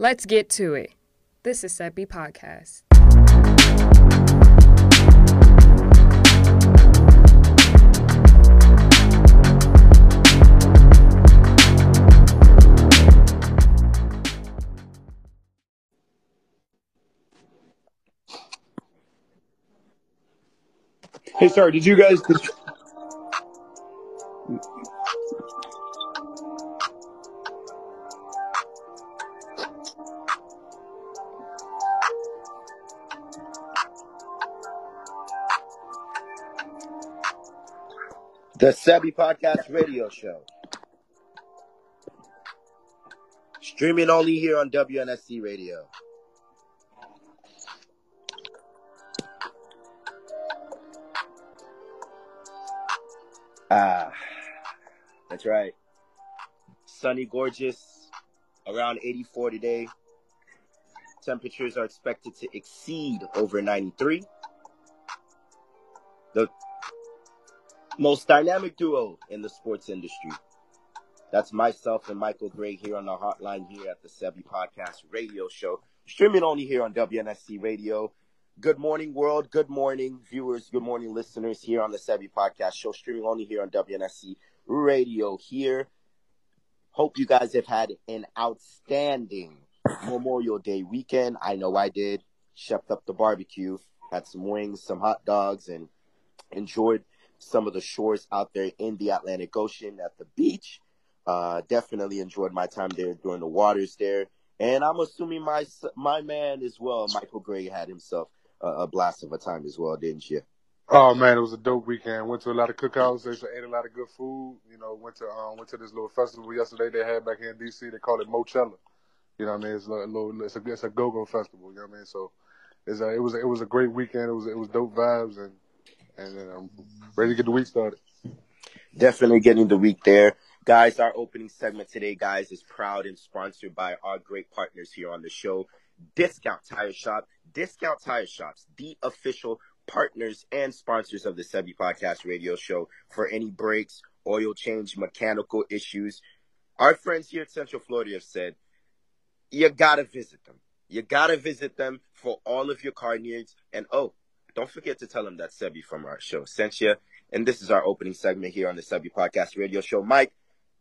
Let's get to it. This is Seppi Podcast. Hey, sorry, did you guys? The Sebby Podcast Radio Show. Streaming only here on WNSC Radio. Ah, that's right. Sunny, gorgeous, around 84 today. Temperatures are expected to exceed over 93. The most dynamic duo in the sports industry. That's myself and Michael Gray here on the hotline here at the Sebby Podcast Radio Show, streaming only here on WNSC Radio. Good morning, world. Good morning, viewers. Good morning, listeners here on the Sebby Podcast Show, streaming only here on WNSC Radio here. Hope you guys have had an outstanding Memorial Day weekend. I know I did. Chefed up the barbecue, had some wings, some hot dogs, and enjoyed some of the shores out there in the Atlantic Ocean at the beach. Uh, definitely enjoyed my time there during the waters there. And I'm assuming my my man as well, Michael Gray, had himself a, a blast of a time as well, didn't you? Oh man, it was a dope weekend. Went to a lot of cookouts. They ate a lot of good food. You know, went to um, went to this little festival yesterday they had back here in DC. They call it Moechella. You know what I mean? It's a little, it's a, it's a go-go festival. You know what I mean? So, it's a, it was, a, it was a great weekend. It was, it was dope vibes, and and then I'm ready to get the week started. Definitely getting the week there. Guys, our opening segment today, guys, is proud and sponsored by our great partners here on the show, Discount Tire Shop. Discount Tire Shops, the official partners and sponsors of the Sebby Podcast Radio Show for any brakes, oil change, mechanical issues. Our friends here at Central Florida have said, you gotta visit them. You gotta visit them for all of your car needs. And oh, don't forget to tell them that Sebby from our show sent you. And this is our opening segment here on the Sebby Podcast Radio Show. Mike,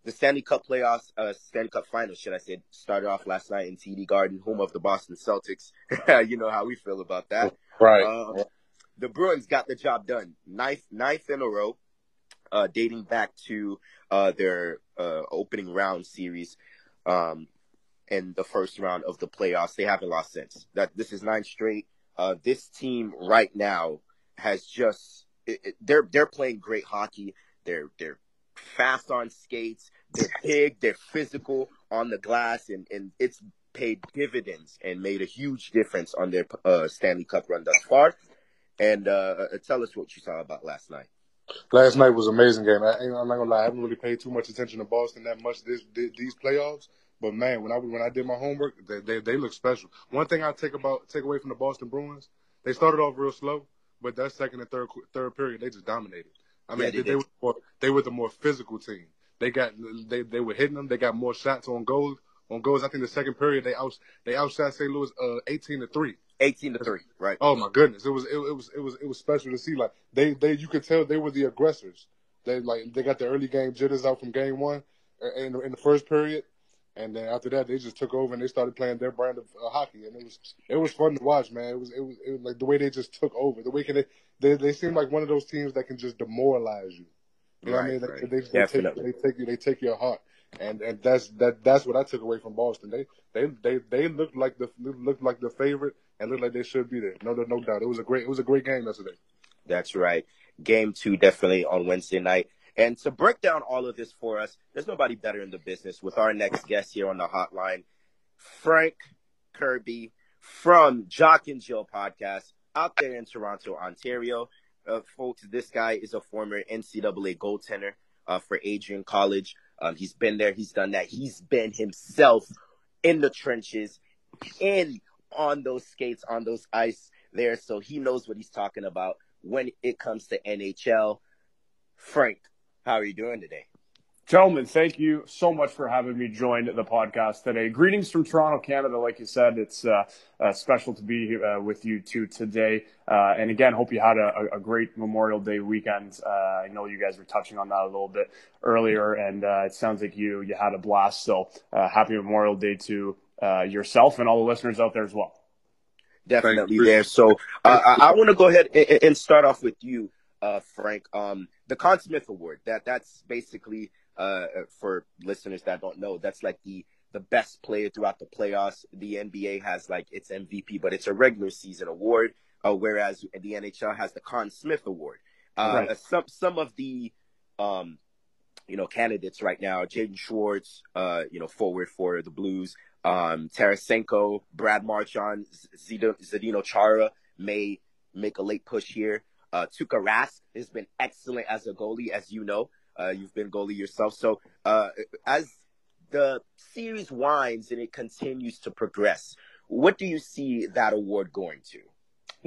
the Stanley Cup playoffs, uh, Stanley Cup finals, should I say, started off last night in TD Garden, home of the Boston Celtics. you know how we feel about that. Right. Uh, the Bruins got the job done. Ninth, ninth in a row, uh, dating back to, uh, their, uh, opening round series. Um, in the first round of the playoffs. They haven't lost since. That this is nine straight. Uh, this team right now has just it, it, they're they're playing great hockey. They're they're fast on skates. They're big. They're physical on the glass, and and it's paid dividends and made a huge difference on their uh, Stanley Cup run thus far. And uh, uh, tell us what you saw about last night. Last night was an amazing game. I, I'm not gonna lie, I haven't really paid too much attention to Boston that much this, this these playoffs. But man, when I when I did my homework, they, they they look special. One thing I take about take away from the Boston Bruins, they started off real slow, but that second and third third period, they just dominated. I mean, yeah, they, they, they, were more, they were the more physical team. They got they they were hitting them. They got more shots on goals. On goals, I think the second period they out they outshot St. Louis uh, eighteen to three. 18 to 3, right. Oh my goodness. It was it, it was it was it was special to see like they they you could tell they were the aggressors. They like they got the early game jitters out from game 1 in, in the first period and then after that, they just took over and they started playing their brand of uh, hockey, and it was it was fun to watch, man. It was it was, it was like the way they just took over. The way can they they they seem like one of those teams that can just demoralize you. You know right, what I mean? Right. They, they, take, they take you, they take your heart, and and that's that that's what I took away from Boston. They they they they looked like the looked like the favorite and looked like they should be there. No No no doubt. It was a great it was a great game yesterday. That's right. Game two definitely on Wednesday night. And to break down all of this for us, there's nobody better in the business with our next guest here on the hotline, Frank Kirby from Jock and Jill podcast out there in Toronto, Ontario. Uh, folks, this guy is a former NCAA goaltender uh, for Adrian College. Um, he's been there, he's done that. He's been himself in the trenches, in on those skates, on those ice there. So he knows what he's talking about when it comes to NHL. Frank, how are you doing today? Gentlemen, thank you so much for having me join the podcast today. Greetings from Toronto, Canada. Like you said, it's uh, uh, special to be uh, with you two today. Uh, and again, hope you had a, a great Memorial Day weekend. Uh, I know you guys were touching on that a little bit earlier, and uh, it sounds like you you had a blast. So happy Memorial Day to yourself and all the listeners out there as well. Definitely there. So I, I want to go ahead and, and, start off with you, Frank. Um, the Conn Smythe Award. That that's basically uh, for listeners that don't know, that's like the the best player throughout the playoffs. The NBA has like its MVP, but it's a regular season award, uh, whereas the NHL has the Conn Smythe Award. Uh, right. Some some of the um, you know candidates right now: Jaden Schwartz, uh, you know forward for the Blues, um, Tarasenko, Brad Marchand, Zdeno Chara may make a late push here. Uh, Tuukka Rask has been excellent as a goalie, as you know. Uh, you've been goalie yourself. So uh, as the series winds and it continues to progress, what do you see that award going to?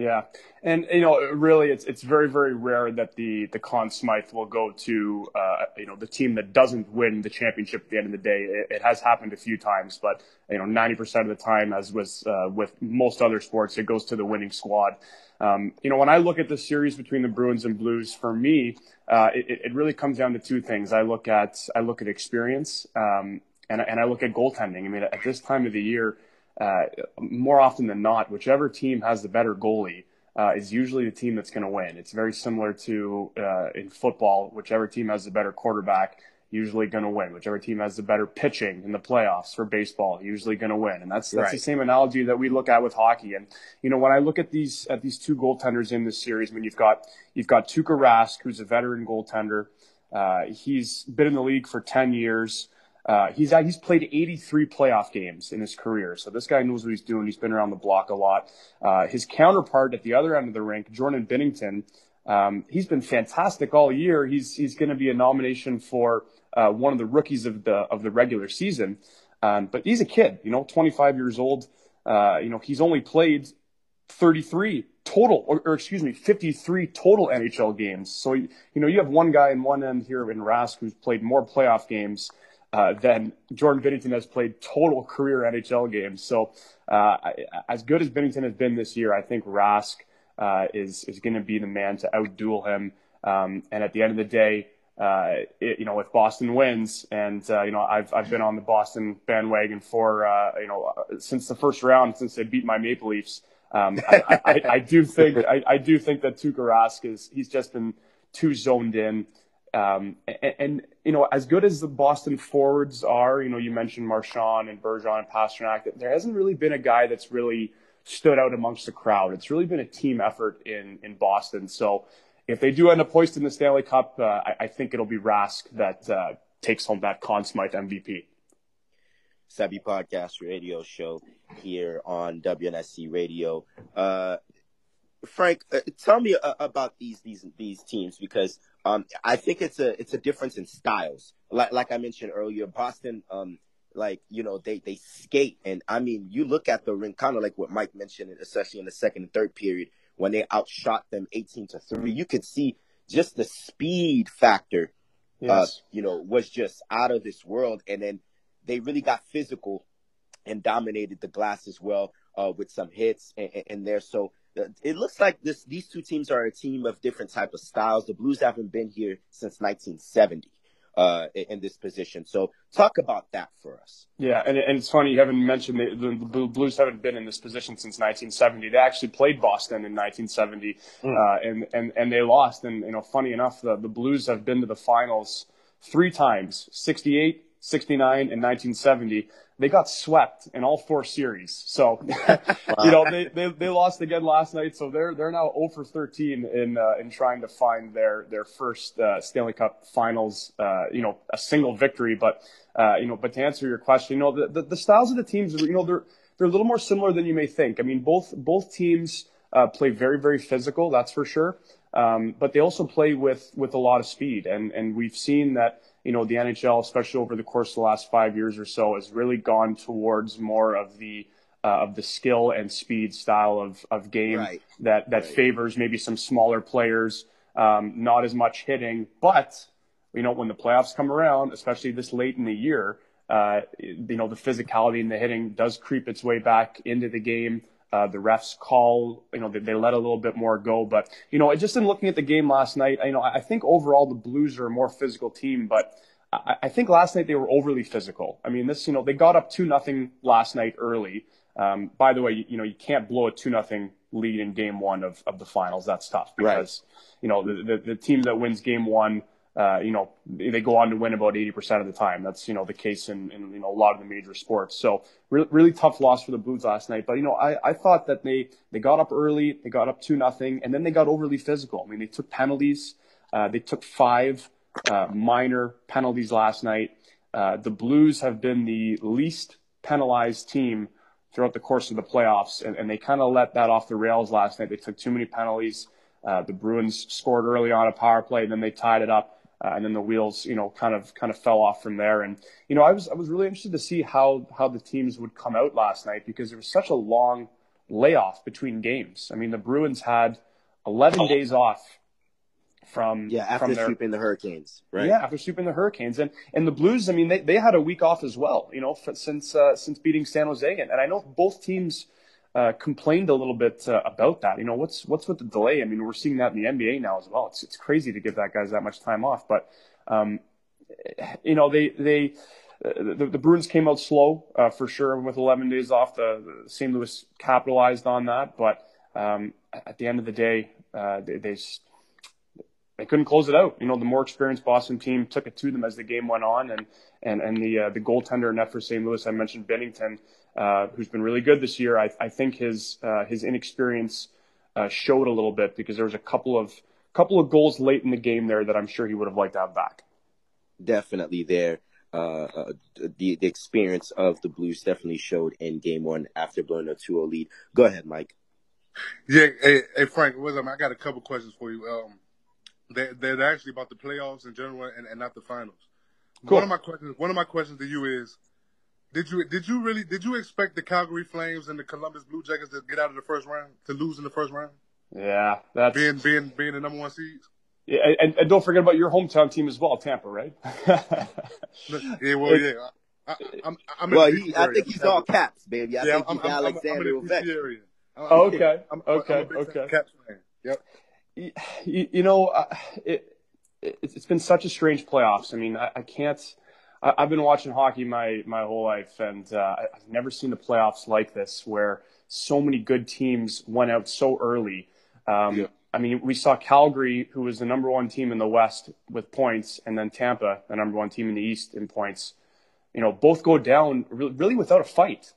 Yeah, and you know, really, it's it's very very rare that the the Conn Smythe will go to uh, you know the team that doesn't win the championship at the end of the day. It, it has happened a few times, but you know, ninety percent of the time, as was uh, with most other sports, it goes to the winning squad. Um, you know, when I look at the series between the Bruins and Blues, for me, uh, it, it, really comes down to two things. I look at I look at experience, um, and and I look at goaltending. I mean, at this time of the year, uh, more often than not, whichever team has the better goalie. Uh, is usually the team that's going to win. It's very similar to uh, in football, whichever team has the better quarterback usually going to win. Whichever team has the better pitching in the playoffs for baseball, usually going to win. And that's that's right. the same analogy that we look at with hockey. And you know, when I look at these at these two goaltenders in this series, I mean, you've got you've got Tuukka Rask, who's a veteran goaltender. Uh, he's been in the league for ten years. Uh, he's he's played 83 playoff games in his career, so this guy knows what he's doing. He's been around the block a lot. Uh, his counterpart at the other end of the rink, Jordan Binnington, um, he's been fantastic all year. He's he's going to be a nomination for uh, one of the rookies of the of the regular season. Um, but he's a kid, you know, 25 years old. Uh, you know, he's only played 33 total, or, or, excuse me, 53 total NHL games. So you know, you have one guy in one end here in Rask who's played more playoff games. Uh, than Jordan Binnington has played total career NHL games. So, uh, as good as Binnington has been this year, I think Rask uh, is is going to be the man to outduel him. Um, and at the end of the day, uh, it, you know, if Boston wins, and uh, you know, I've I've been on the Boston bandwagon for uh, you know since the first round, since they beat my Maple Leafs. Um, I, I, I, do think I, I, do think that Tuukka Rask is he's just been too zoned in. Um, and, and, you know, as good as the Boston forwards are, you know, you mentioned Marchand and Bergeron and Pastrnak. There hasn't really been a guy that's really stood out amongst the crowd. It's really been a team effort in in Boston. So if they do end up hoisting the Stanley Cup, uh, I, I, think it'll be Rask that uh, takes home that Conn Smythe MVP. Sebi Podcast Radio Show here on WNSC Radio. Uh, Frank, uh, tell me uh, about these these these teams because um, I think it's a it's a difference in styles. Like like I mentioned earlier, Boston, um, like you know they they skate, and I mean you look at the ring, kind of like what Mike mentioned, especially in the second and third period when they outshot them 18 to 3 you could see just the speed factor uh, yes. uh, you know was just out of this world and then they really got physical and dominated the glass as well uh, with some hits in there so it looks like this these two teams are a team of different type of styles the blues haven't been here since 1970 uh, in this position. So talk about that for us. Yeah, and, and it's funny you haven't mentioned the, the, Blues haven't been in this position since 1970. They actually played Boston in 1970, mm. uh, and and and they lost. And you know, funny enough, the the Blues have been to the finals three times: 68, 69, and 1970 they got swept in all four series. So, wow. you know, they, they, they lost again last night. So they're, they're now 0 for 13 in, uh, in trying to find their, their first, uh, Stanley Cup finals, uh, you know, a single victory. But, uh, you know, but to answer your question, you know, the, the, the, styles of the teams, you know, they're, they're a little more similar than you may think. I mean, both, both teams, uh, play very, very physical. That's for sure. Um, but they also play with, with a lot of speed. And, and we've seen that, you know, the NHL, especially over the course of the last five years or so, has really gone towards more of the uh, of the skill and speed style of of game right. that that right. favors maybe some smaller players, um, not as much hitting, but you know, when the playoffs come around, especially this late in the year, uh, you know, the physicality and the hitting does creep its way back into the game. Uh, the refs call, you know, they, they, let a little bit more go. But, you know, just in looking at the game last night, you know, I think overall the Blues are a more physical team, but I, I think last night they were overly physical. I mean, this, you know, they got up 2 nothing last night early. Um, by the way, you, you, know, you can't blow a 2 nothing lead in game one of, of the finals. That's tough because, right. you know, the, the, the team that wins game one, uh, you know, they go on to win about 80% of the time. That's, you know, the case in, in you know, a lot of the major sports. So really, really tough loss for the Blues last night. But, you know, I, I thought that they, they got up early, they got up two nothing, and then they got overly physical. I mean, they took penalties. Uh, they took five uh, minor penalties last night. Uh, the Blues have been the least penalized team throughout the course of the playoffs, and, and they kind of let that off the rails last night. They took too many penalties. Uh, the Bruins scored early on a power play, and then they tied it up uh, and then the wheels, you know, kind of kind of fell off from there. And you know, I was I was really interested to see how how the teams would come out last night because there was such a long layoff between games. I mean, the Bruins had 11 days off from yeah after from their, sweeping the Hurricanes, right? Yeah, after sweeping the Hurricanes, and and the Blues. I mean, they they had a week off as well. You know, for, since uh, since beating San Jose, and I know both teams uh, complained a little bit uh, about that. You know, what's what's with the delay? I mean, we're seeing that in the NBA now as well. It's it's crazy to give that guys that much time off, but um, you know, they they. Uh, the, the, Bruins came out slow uh, for sure with 11 days off. The, the St. Louis capitalized on that, but um, at the end of the day, they, they they couldn't close it out. You know, the more experienced Boston team took it to them as the game went on, and and and the uh, the goaltender net for St. Louis, I mentioned Binnington, uh, who's been really good this year. I, I think his uh, his inexperience uh, showed a little bit because there was a couple of couple of goals late in the game there that I'm sure he would have liked to have back. Definitely there. Uh, uh, the the experience of the Blues definitely showed in Game One after blowing a 2-0 lead. Go ahead, Mike. Yeah, hey, hey Frank, I got a couple questions for you. Um, they're, they're actually about the playoffs in general and, and not the finals. Cool. One of my questions, one of my questions to you is, did you did you really did you expect the Calgary Flames and the Columbus Blue Jackets to get out of the first round to lose in the first round? Yeah, that's being being being the number one seeds. Yeah, and, and don't forget about your hometown team as well, Tampa, right? yeah, well, yeah. I, I'm, I'm well, he, I think he's all caps, baby. I yeah, think I'm, he's I'm, Alexander I'm, I'm area. Oh, okay, okay, okay. Caps fan. Yep. You, you know, it, it, has been such a strange playoffs. I mean, I, I can't I, have been watching hockey my my whole life, and uh, I've never seen the playoffs like this, where so many good teams went out so early. Um, yeah. I mean, we saw Calgary, who was the number one team in the West with points, and then Tampa, the number one team in the East in points. You know, both go down really, really without a fight.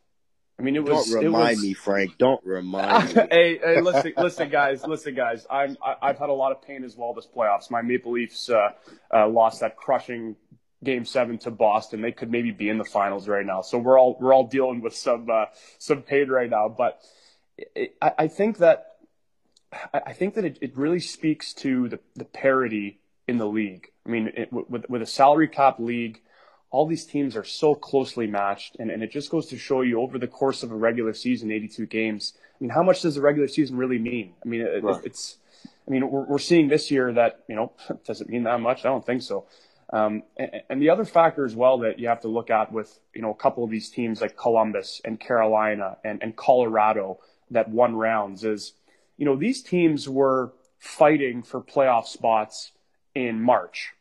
I mean, it was. Don't remind was, me, Frank. Don't remind me. hey, hey, listen, listen, guys, listen, guys. I'm, I, have had a lot of pain as well this playoffs. My Maple Leafs uh, uh, lost that crushing game seven to Boston, they could maybe be in the finals right now. So we're all we're all dealing with some uh, some pain right now. But it, I, I, think that I think that it, it really speaks to the, the parity in the league. I mean, it, with with a salary cap league, all these teams are so closely matched, and, and it just goes to show you over the course of a regular season, 82 games. I mean, how much does a regular season really mean? I mean, it, right. it's. I mean, we're, we're seeing this year that you know does it mean that much? I don't think so. Um, and, and, the other factor as well that you have to look at with you know a couple of these teams like Columbus and Carolina and, and Colorado that won rounds is you know these teams were fighting for playoff spots in March.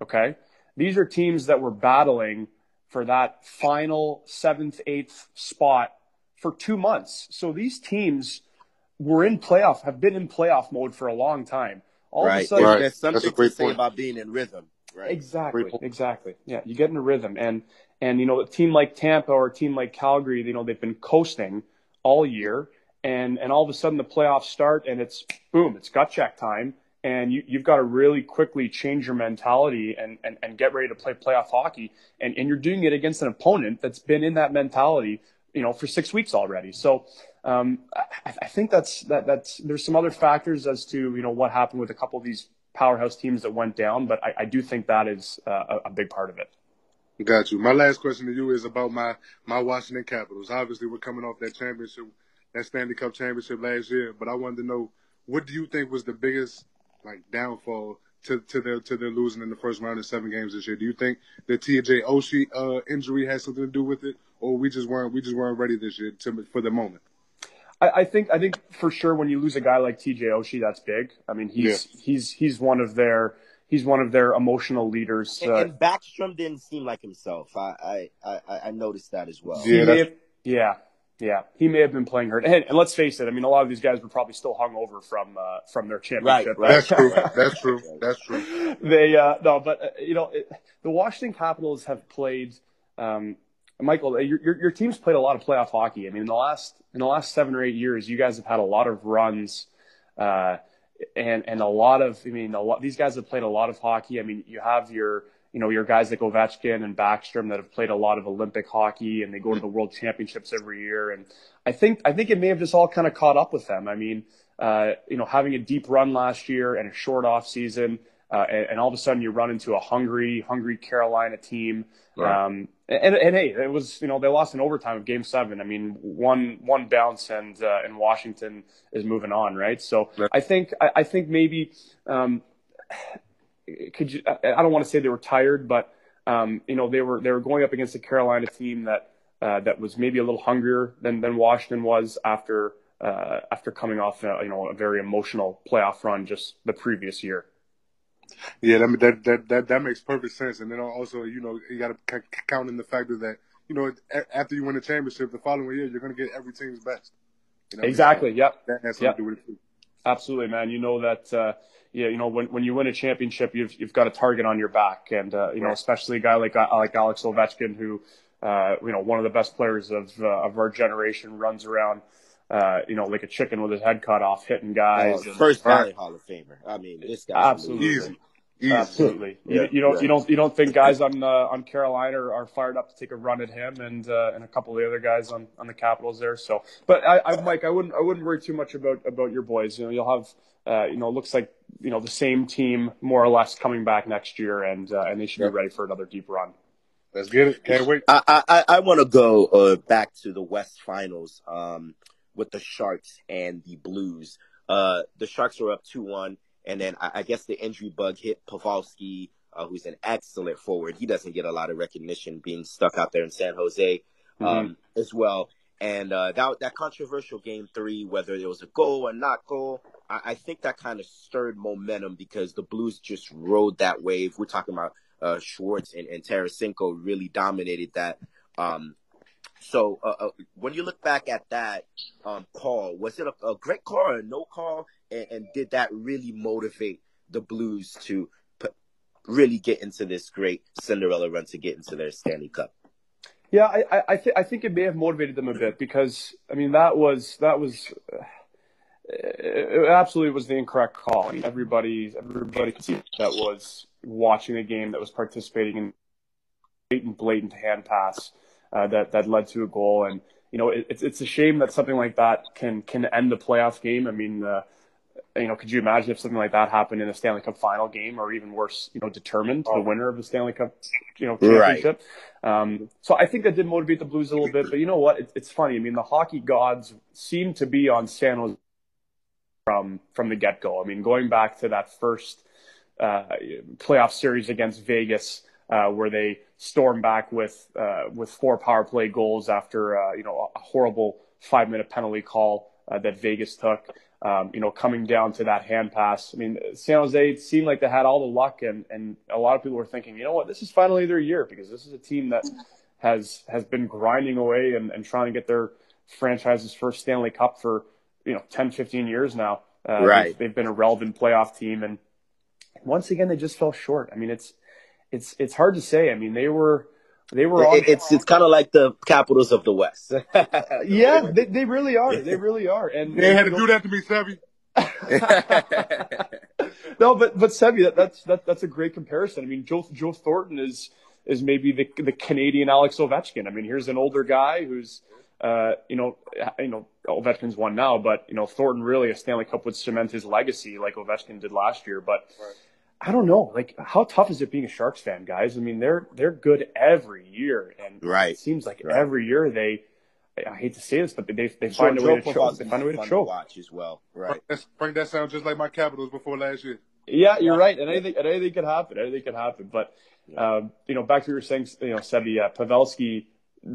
Okay, these are teams that were battling for that final seventh, eighth spot for two months. So these teams were in playoff, have been in playoff mode for a long time. All right. of a sudden, right. there's something to say point. about being in rhythm. Right. Exactly. Exactly. Yeah, you get in a rhythm, and and you know a team like Tampa or a team like Calgary, you know they've been coasting all year, and and all of a sudden the playoffs start, and it's boom, it's gut check time, and you, you've got to really quickly change your mentality and, and, and get ready to play playoff hockey, and and you're doing it against an opponent that's been in that mentality, you know, for six weeks already. So. Um, I, I think that's that. That's there's some other factors as to you know what happened with a couple of these powerhouse teams that went down, but I, I do think that is uh, a big part of it. Got you. My last question to you is about my my Washington Capitals. Obviously, we're coming off that championship, that Stanley Cup championship last year. But I wanted to know, what do you think was the biggest like downfall to to their to their losing in the first round of seven games this year? Do you think the TJ Oshie uh, injury has something to do with it, or we just weren't we just weren't ready this year to, for the moment? I, I think I think for sure when you lose a guy like TJ Oshie, that's big. I mean, he's Yeah. he's he's one of their he's one of their emotional leaders. And, Uh, and Backstrom didn't seem like himself. I I, I, I noticed that as well. Yeah, may that's- have, yeah, yeah, he may have been playing hurt. And, and let's face it, I mean, a lot of these guys were probably still hung over from uh, from their championship. right. That's true. That's true. That's true. they uh, no, but uh, you know, it, the Washington Capitals have played. Um, Michael, your, your your team's played a lot of playoff hockey. I mean, in the last in the last seven or eight years, you guys have had a lot of runs, uh, and and a lot of. I mean, a lot. These guys have played a lot of hockey. I mean, you have your you know your guys like Ovechkin and Backstrom that have played a lot of Olympic hockey, and they go to the World Championships every year. And I think I think it may have just all kind of caught up with them. I mean, uh, you know, having a deep run last year and a short off season. Uh, and, and all of a sudden you run into a hungry, hungry Carolina team. Right. Um, and, and hey, it was, you know, they lost in overtime of game seven. I mean, one, one bounce and, uh, and Washington is moving on. Right. So Right. I think, I, I think maybe, um, could you, I, I don't want to say they were tired, but, um, you know, they were, they were going up against a Carolina team that, uh, that was maybe a little hungrier than, than Washington was after, uh, after coming off, uh, you know, a very emotional playoff run just the previous year. Yeah, that, that that that that makes perfect sense. And then also, you know, you got to c- count in the factor that you know a- after you win the championship, the following year you're going to get every team's best. You know? Exactly. Yep. That has something Yep. to do with it too. Absolutely, man. You know that, uh, yeah, you know, when, when you win a championship, you've, you've got a target on your back. And, uh, you know, especially a guy like, uh, like Alex Ovechkin, who, uh, you know, one of the best players of, uh, of our generation runs around, uh, you know, like a chicken with his head cut off, hitting guys. And- first Right. ballot Hall of Famer. I mean, this guy Absolutely. Easy. Easy. Absolutely. Yeah, you, you don't, right. you don't, you don't think guys on, uh, on Carolina are, are fired up to take a run at him and, uh, and a couple of the other guys on, on the Capitals there. So, but I, I, Mike, I wouldn't, I wouldn't worry too much about, about your boys. You know, you'll have, uh, you know, it looks like, you know, the same team more or less coming back next year and, uh, and they should Yeah. be ready for another deep run. Let's get it. Can't wait. I I, I want to go uh, back to the West Finals um, with the Sharks and the Blues. Uh, the Sharks were up two one, and then I, I guess the injury bug hit Pavelski, uh, who's an excellent forward. He doesn't get a lot of recognition being stuck out there in San Jose um, as well. And uh, that that controversial game three, whether it was a goal or not goal, I, I think that kind of stirred momentum because the Blues just rode that wave. We're talking about uh, Schwartz and, and Tarasenko really dominated that. Um, so uh, uh, when you look back at that um, call, was it a, a great call or a no call? And, and did that really motivate the Blues to really get into this great Cinderella run to get into their Stanley Cup? Yeah, I, I, I, th- I think it may have motivated them a bit because I mean that was that was uh, it absolutely was the incorrect call. I mean, everybody everybody could see that was watching a game that was participating in blatant blatant hand pass uh, that that led to a goal, and you know it, it's it's a shame that something like that can can end a playoff game. I mean. Uh, you know, could you imagine if something like that happened in a Stanley Cup final game, or even worse, you know, determined the winner of the Stanley Cup, you know, Right. championship? Um, so I think that did motivate the Blues a little bit. But you know what? It, it's funny. I mean, the hockey gods seem to be on San Jose from from the get go. I mean, going back to that first uh, playoff series against Vegas, uh, where they stormed back with uh, with four power play goals after uh, you know a horrible five minute penalty call uh, that Vegas took. Um, you know, coming down to that hand pass. I mean, San Jose seemed like they had all the luck, and and a lot of people were thinking, you know what, this is finally their year because this is a team that has has been grinding away and, and trying to get their franchise's first Stanley Cup for you know 10, 15 years now. Uh, Right. They've, they've been a relevant playoff team, and once again they just fell short. I mean, it's it's it's hard to say. I mean, they were they were on. It- it's it's kind of like the Capitals of the West. yeah, they, they really are. They really are. And They had to you know- do that to me, Savvy. no, but but Sebi, that, that's that, that's a great comparison. I mean, Joe Joe Thornton is is maybe the the Canadian Alex Ovechkin. I mean, here's an older guy who's uh, you know you know Ovechkin's won now, but you know Thornton really a Stanley Cup would cement his legacy like Ovechkin did last year. But Right. I don't know, like how tough is it being a Sharks fan, guys? I mean, they're they're good every year, and Right. it seems like Right. every year they. I hate to say this, but they they Joe- find a way to choke. They find a way to fun choke. watch as well. Right. Frank, that's, Frank, that sounds just like my Capitals before last year. Yeah, you're right. And anything, and anything could happen. Anything could happen. But, um, you know, back to what you were saying, you know, Sebi, uh, Pavelski,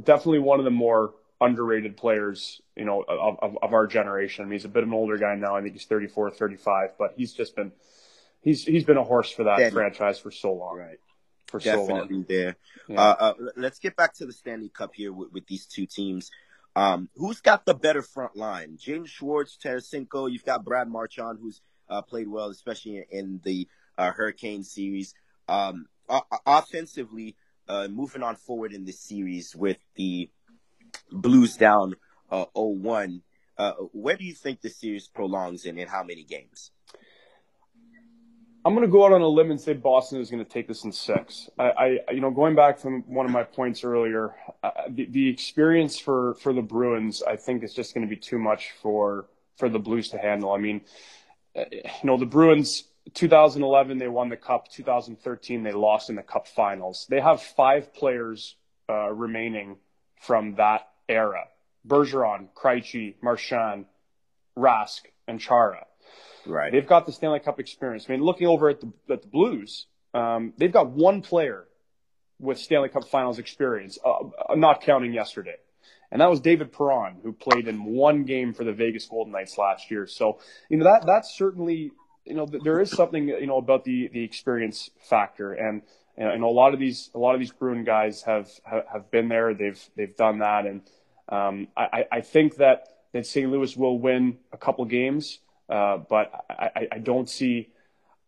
definitely one of the more underrated players, you know, of, of, of, our generation. I mean, he's a bit of an older guy now. I think he's 34, 35, but he's just been, he's, he's been a horse for that franchise for so long. Right. For definitely so long. there. Yeah. Uh, uh, let's get back to the Stanley Cup here with, with these two teams. Um, who's got the better front line? James Schwartz, Tarasenko. You've got Brad Marchand, who's uh, played well, especially in the uh, Hurricane series. Um, offensively, uh, moving on forward in this series with the Blues down uh, 0-1, uh, where do you think the series prolongs and in, how many games? I'm going to go out on a limb and say Boston is going to take this in six. I, I you know, going back from one of my points earlier, uh, the, the experience for for the Bruins, I think, is just going to be too much for for the Blues to handle. I mean, uh, you know, the Bruins 2011 they won the cup 2013 they lost in the cup finals they have five players uh, remaining from that era. Bergeron krejci marchand rask and chara. Right. They've got the stanley cup experience. I mean looking over at the, at the blues um, they've got one player with stanley cup finals experience uh, not counting yesterday. And that was David Perron, who played in one game for the Vegas Golden Knights last year. So, you know, that that's certainly, you know, there is something, you know, about the the experience factor, and and a lot of these a lot of these Bruin guys have have been there. They've they've done that, and um, I I think that that St. Louis will win a couple games, uh, but I, I don't see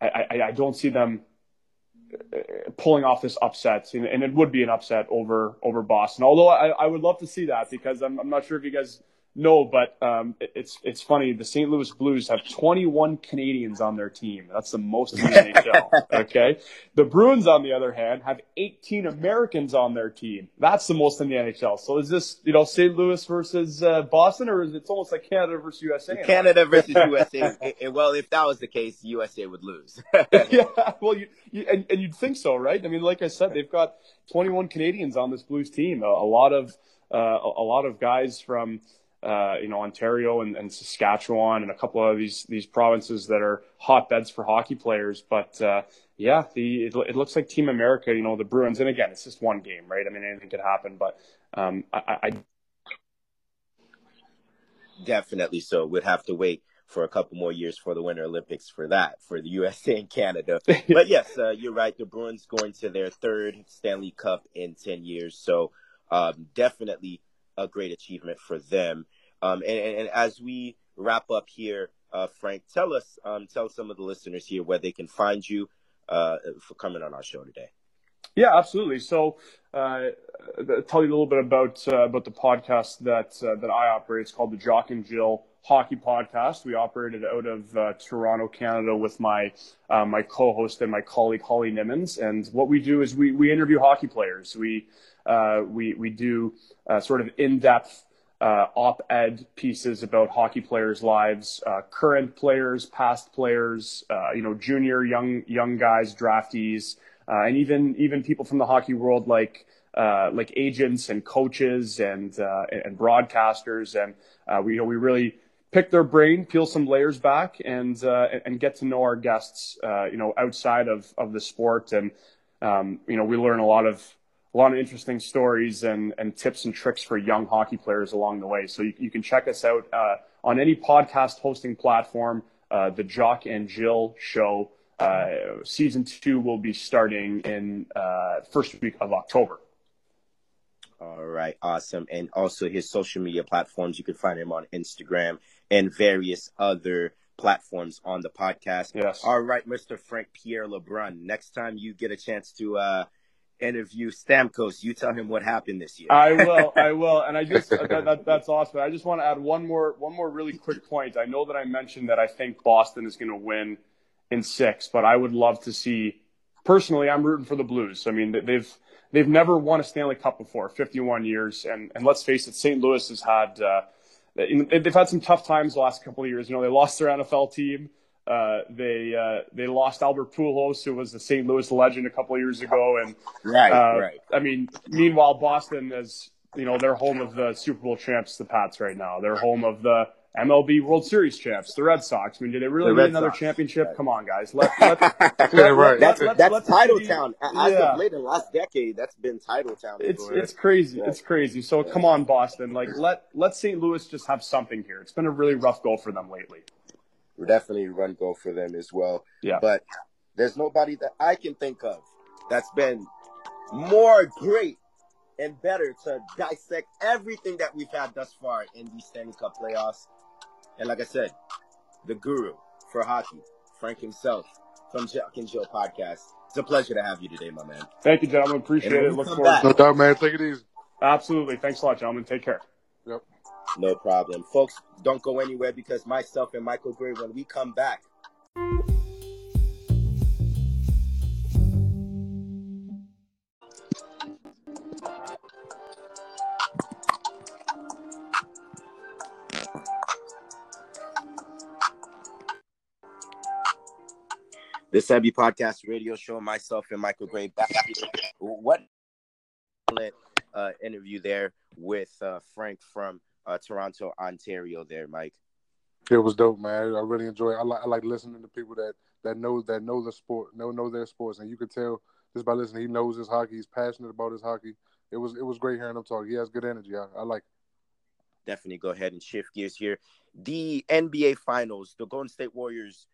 I, I don't see them pulling off this upset, and it would be an upset over over Boston. Although I, I would love to see that because I'm, I'm not sure if you guys know, but um, it's it's funny. The St. Louis Blues have 21 Canadians on their team. That's the most in the NHL. Okay, the Bruins, on the other hand, have 18 Americans on their team. That's the most in the NHL. So is this you know St. Louis versus uh, Boston, or is it almost like Canada versus USA? Canada versus USA. well, if that was the case, USA would lose. yeah, well, you, you and, and you'd think so, right? I mean, like I said, they've got 21 Canadians on this Blues team. A, a lot of uh, a, a lot of guys from uh, you know, Ontario and, and, Saskatchewan and a couple of these these provinces that are hotbeds for hockey players. But uh, yeah, the it, it, looks like Team America, you know, the Bruins. And again, it's just one game, right? I mean, anything could happen. But um, I, I definitely so. We'd have to wait for a couple more years for the Winter Olympics for that for the USA and Canada. but yes, uh, you're right. The Bruins going to their third Stanley Cup in ten years, so um, definitely a great achievement for them. Um, and, and, and, as we wrap up here, uh, Frank, tell us, um, tell some of the listeners here where they can find you uh, for coming on our show today. Yeah, absolutely. So, uh, tell you a little bit about uh, about the podcast that uh, that I operate. It's called the Jock and Jill Hockey Podcast. We operated out of uh, Toronto, Canada, with my my co-host and my colleague Holly Nimmons. And what we do is we we interview hockey players. We we we do sort of in depth uh, op-ed pieces about hockey players' lives, uh, current players, past players, uh, you know, junior, young, young guys, draftees, uh, and even even people from the hockey world like uh, like agents and coaches and uh, and broadcasters, and we you know we really pick their brain, peel some layers back, and and get to know our guests, you know, outside of of the sport, and um, you know we learn a lot of a lot of interesting stories and, and tips and tricks for young hockey players along the way. So you, you can check us out uh, on any podcast hosting platform. Uh, the Jock and Jill Show uh, season two will be starting in uh, first week of October. All right, awesome. And also his social media platforms, you can find him on Instagram and various other platforms on the podcast. Yes. All right, Mr. Frank Pierre LeBrun. Next time you get a chance to uh, interview Stamkos, you tell him what happened this year. I will, I will, and I just that, that, that's awesome. I just want to add one more one more really quick point. I know that I mentioned that I think Boston is going to win in six, but I would love to see. Personally, I'm rooting for the Blues. I mean, they've they've never won a Stanley Cup before, 51 years, and and let's face it, St. Louis has had. Uh, they've had some tough times the last couple of years. You know, they lost their NFL team. Uh, they uh, they lost Albert Pujols, who was the St. Louis legend a couple of years ago, and right, uh, right. I mean, meanwhile, Boston is you know they're home of the Super Bowl champs, the Pats, right now. They're home of the MLB World Series champs, the Red Sox. I mean, did they really The win another Sox. championship? Right. Come on, guys. Let, let, Yeah, right. That's let's- that's let's title town. As yeah. of late, in the last decade, that's been title town. It's it's crazy. Yeah. It's crazy. So come on, Boston. Like let let St. Louis just have something here. It's been a really rough go for them lately. Definitely run goal for them as well. Yeah. But there's nobody that I can think of that's been more great and better to dissect everything that we've had thus far in these Stanley Cup playoffs. And like I said, the guru for hockey, Frank himself from Jack and Jill podcast. It's a pleasure to have you today, my man. Thank you, gentlemen. Appreciate it. Look forward. back- No doubt, man. Take it easy. Absolutely. Thanks a lot, gentlemen. Take care. Yep. No problem. Folks, don't go anywhere because myself and Michael Gray, when we come back, This Sebi Podcast Radio Show, myself and Michael Gray back. What uh, interview there with uh, Frank from uh, Toronto, Ontario. There, Mike. It was dope, man. I really enjoy it. I like I like listening to people that that know that know the sport, know know their sports, and you could tell just by listening. He knows his hockey. He's passionate about his hockey. It was it was great hearing him talk. He has good energy. I, I like. It. Definitely go ahead and shift gears here. The NBA Finals, the Golden State Warriors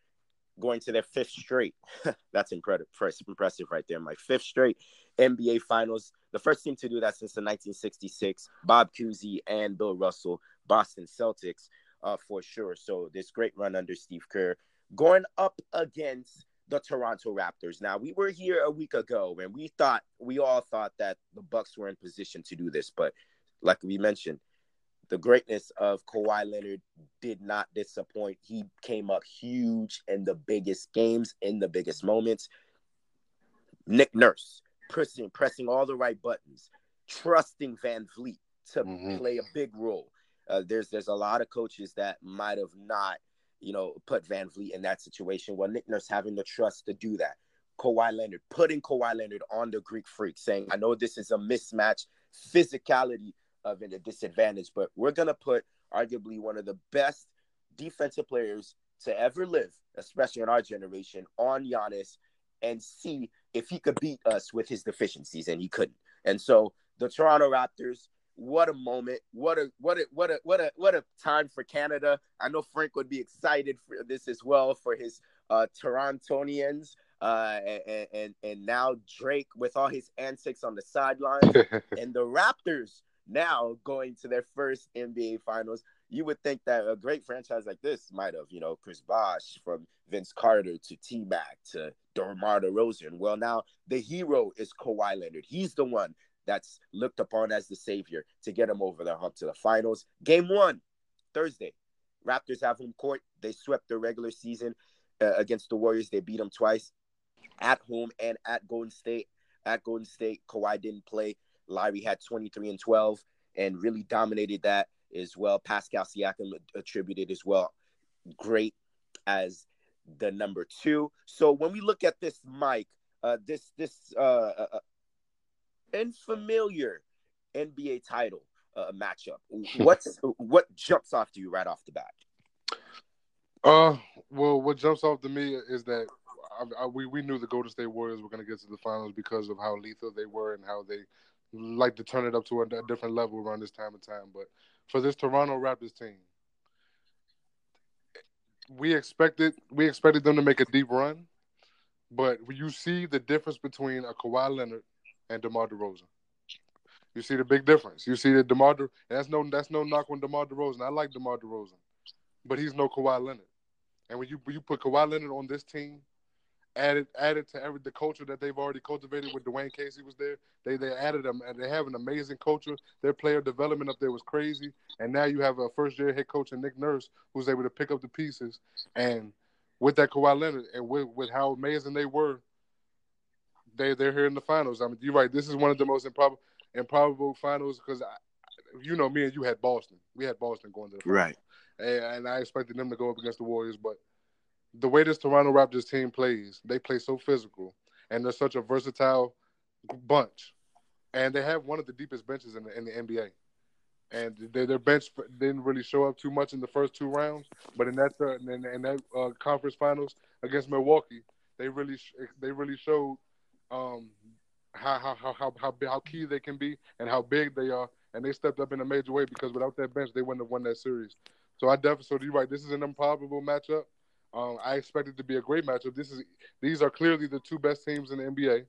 going to their fifth straight. That's impressive, impressive right there, My Fifth straight NBA Finals. The first team to do that since the 1966, Bob Cousy and Bill Russell, Boston Celtics, uh, for sure. So this great run under Steve Kerr, going up against the Toronto Raptors. Now we were here a week ago, and we thought we all thought that the Bucks were in position to do this, but like we mentioned, the greatness of Kawhi Leonard did not disappoint. He came up huge in the biggest games, in the biggest moments. Nick Nurse pressing, pressing all the right buttons, trusting VanVleet to Mhm. play a big role. Uh, there's there's a lot of coaches that might have not, you know, put VanVleet in that situation. Well, Nick Nurse having the trust to do that. Kawhi Leonard putting Kawhi Leonard on the Greek Freak, saying, "I know this is a mismatch, physicality of it a disadvantage, but we're gonna put arguably one of the best defensive players to ever live, especially in our generation, on Giannis, and see if he could beat us with his deficiencies, and he couldn't. And so the Toronto Raptors, what a moment! What a what a what a what a what a time for Canada. I know Frank would be excited for this as well for his uh, Torontonians. Uh, and, and and now Drake with all his antics on the sideline, and the Raptors now going to their first NBA Finals. You would think that a great franchise like this might have, you know, Chris Bosh from Vince Carter to T Mac to DeMar DeRozan. Well, now the hero is Kawhi Leonard. He's the one that's looked upon as the savior to get him over the hump to the finals. Game one, Thursday. Raptors have home court. They swept the regular season uh, against the Warriors. They beat them twice at home and at Golden State. At Golden State, Kawhi didn't play. Larry had 23 and 12 and really dominated that as well. Pascal Siakam attributed as well. Great as the number two. So when we look at this, Mike, uh, this this uh, uh, unfamiliar NBA title uh, matchup, what's what jumps off to you right off the bat? Uh, well, what jumps off to me is that I, I, we we knew the Golden State Warriors were going to get to the finals because of how lethal they were and how they like to turn it up to a, a different level around this time of time. But for this Toronto Raptors team, we expected we expected them to make a deep run, but you see the difference between a Kawhi Leonard and DeMar DeRozan. You see the big difference. You see that DeMar, De, that's no that's no knock on DeMar DeRozan. I like DeMar DeRozan, but he's no Kawhi Leonard. And when you you put Kawhi Leonard on this team, added added to every the culture that they've already cultivated with Dwane Casey was there. They they added them and they have an amazing culture. Their player development up there was crazy. And now you have a first year head coach and Nick Nurse who's able to pick up the pieces. And with that Kawhi Leonard and with, with how amazing they were, they they're here in the finals. I mean, you're right. This is one of the most improbable improbable finals because you know me and you had Boston. We had Boston going to the finals. Right. And, and I expected them to go up against the Warriors, but the way this Toronto Raptors team plays, they play so physical, and they're such a versatile bunch, and they have one of the deepest benches in the, in the NBA. and they, their bench didn't really show up too much in the first two rounds. But in that uh, in, in that uh, conference finals against Milwaukee, they really they really showed um, how, how how how how how key they can be and how big they are, and they stepped up in a major way because without that bench, they wouldn't have won that series. So I definitely so you're right. This is an improbable matchup. Um, I expect it to be a great matchup. This is these are clearly the two best teams in the NBA,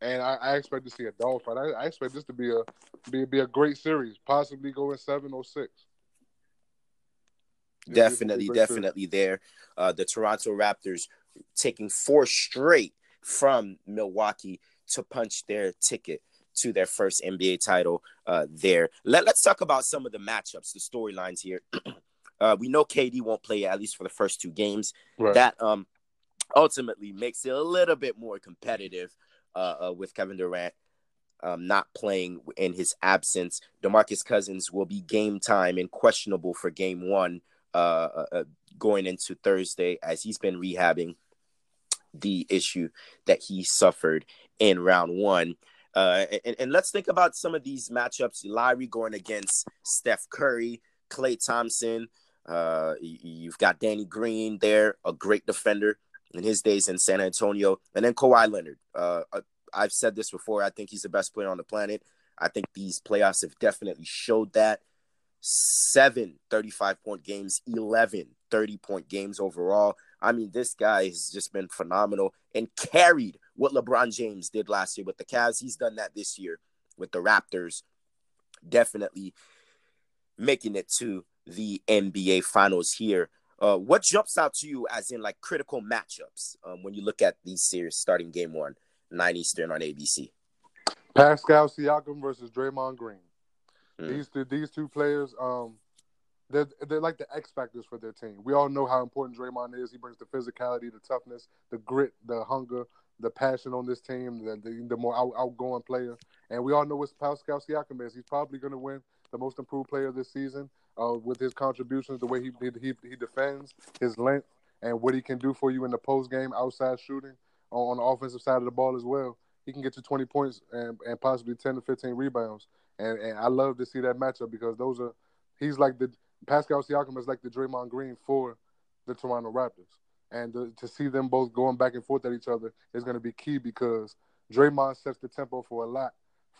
and I, I expect to see a dogfight. I, I expect this to be a be, be a great series, possibly going seven or six. Definitely, definitely series. there. Uh, the Toronto Raptors taking four straight from Milwaukee to punch their ticket to their first NBA title uh, there. Let, us talk about some of the matchups, the storylines here. uh, we know KD won't play at least for the first two games. Right. That um, ultimately makes it a little bit more competitive uh, uh with Kevin Durant um, not playing in his absence. DeMarcus Cousins will be game time and questionable for game one uh, uh, going into Thursday as he's been rehabbing the issue that he suffered in round one. Uh, and, and, let's think about some of these matchups. Lowry going against Steph Curry, Klay Thompson. Uh, you've got Danny Green there, a great defender in his days in San Antonio, and then Kawhi Leonard. Uh, uh, I've said this before. I think he's the best player on the planet. I think these playoffs have definitely showed that. Seven 35 point games, 11 30 point games overall. I mean, this guy has just been phenomenal and carried what LeBron James did last year with the Cavs. He's done that this year with the Raptors. Definitely making it to the NBA Finals here. Uh, what jumps out to you as in like critical matchups um, when you look at these series starting game one, 9 Eastern on ABC? Pascal Siakam versus Draymond Green. Mm. These two, these two players, um, they're they're like the X factors for their team. We all know how important Draymond is. He brings the physicality, the toughness, the grit, the hunger, the passion on this team. The the, the more out, outgoing player, and we all know what Pascal Siakam is. He's probably going to win the most improved player this season uh, with his contributions, the way he, he he defends, his length, and what he can do for you in the post game outside shooting on, on the offensive side of the ball as well. He can get you 20 points and, and possibly 10 to 15 rebounds. And, and I love to see that matchup because those are he's like the Pascal Siakam is like the Draymond Green for the Toronto Raptors, and to, to see them both going back and forth at each other is going to be key because Draymond sets the tempo for a lot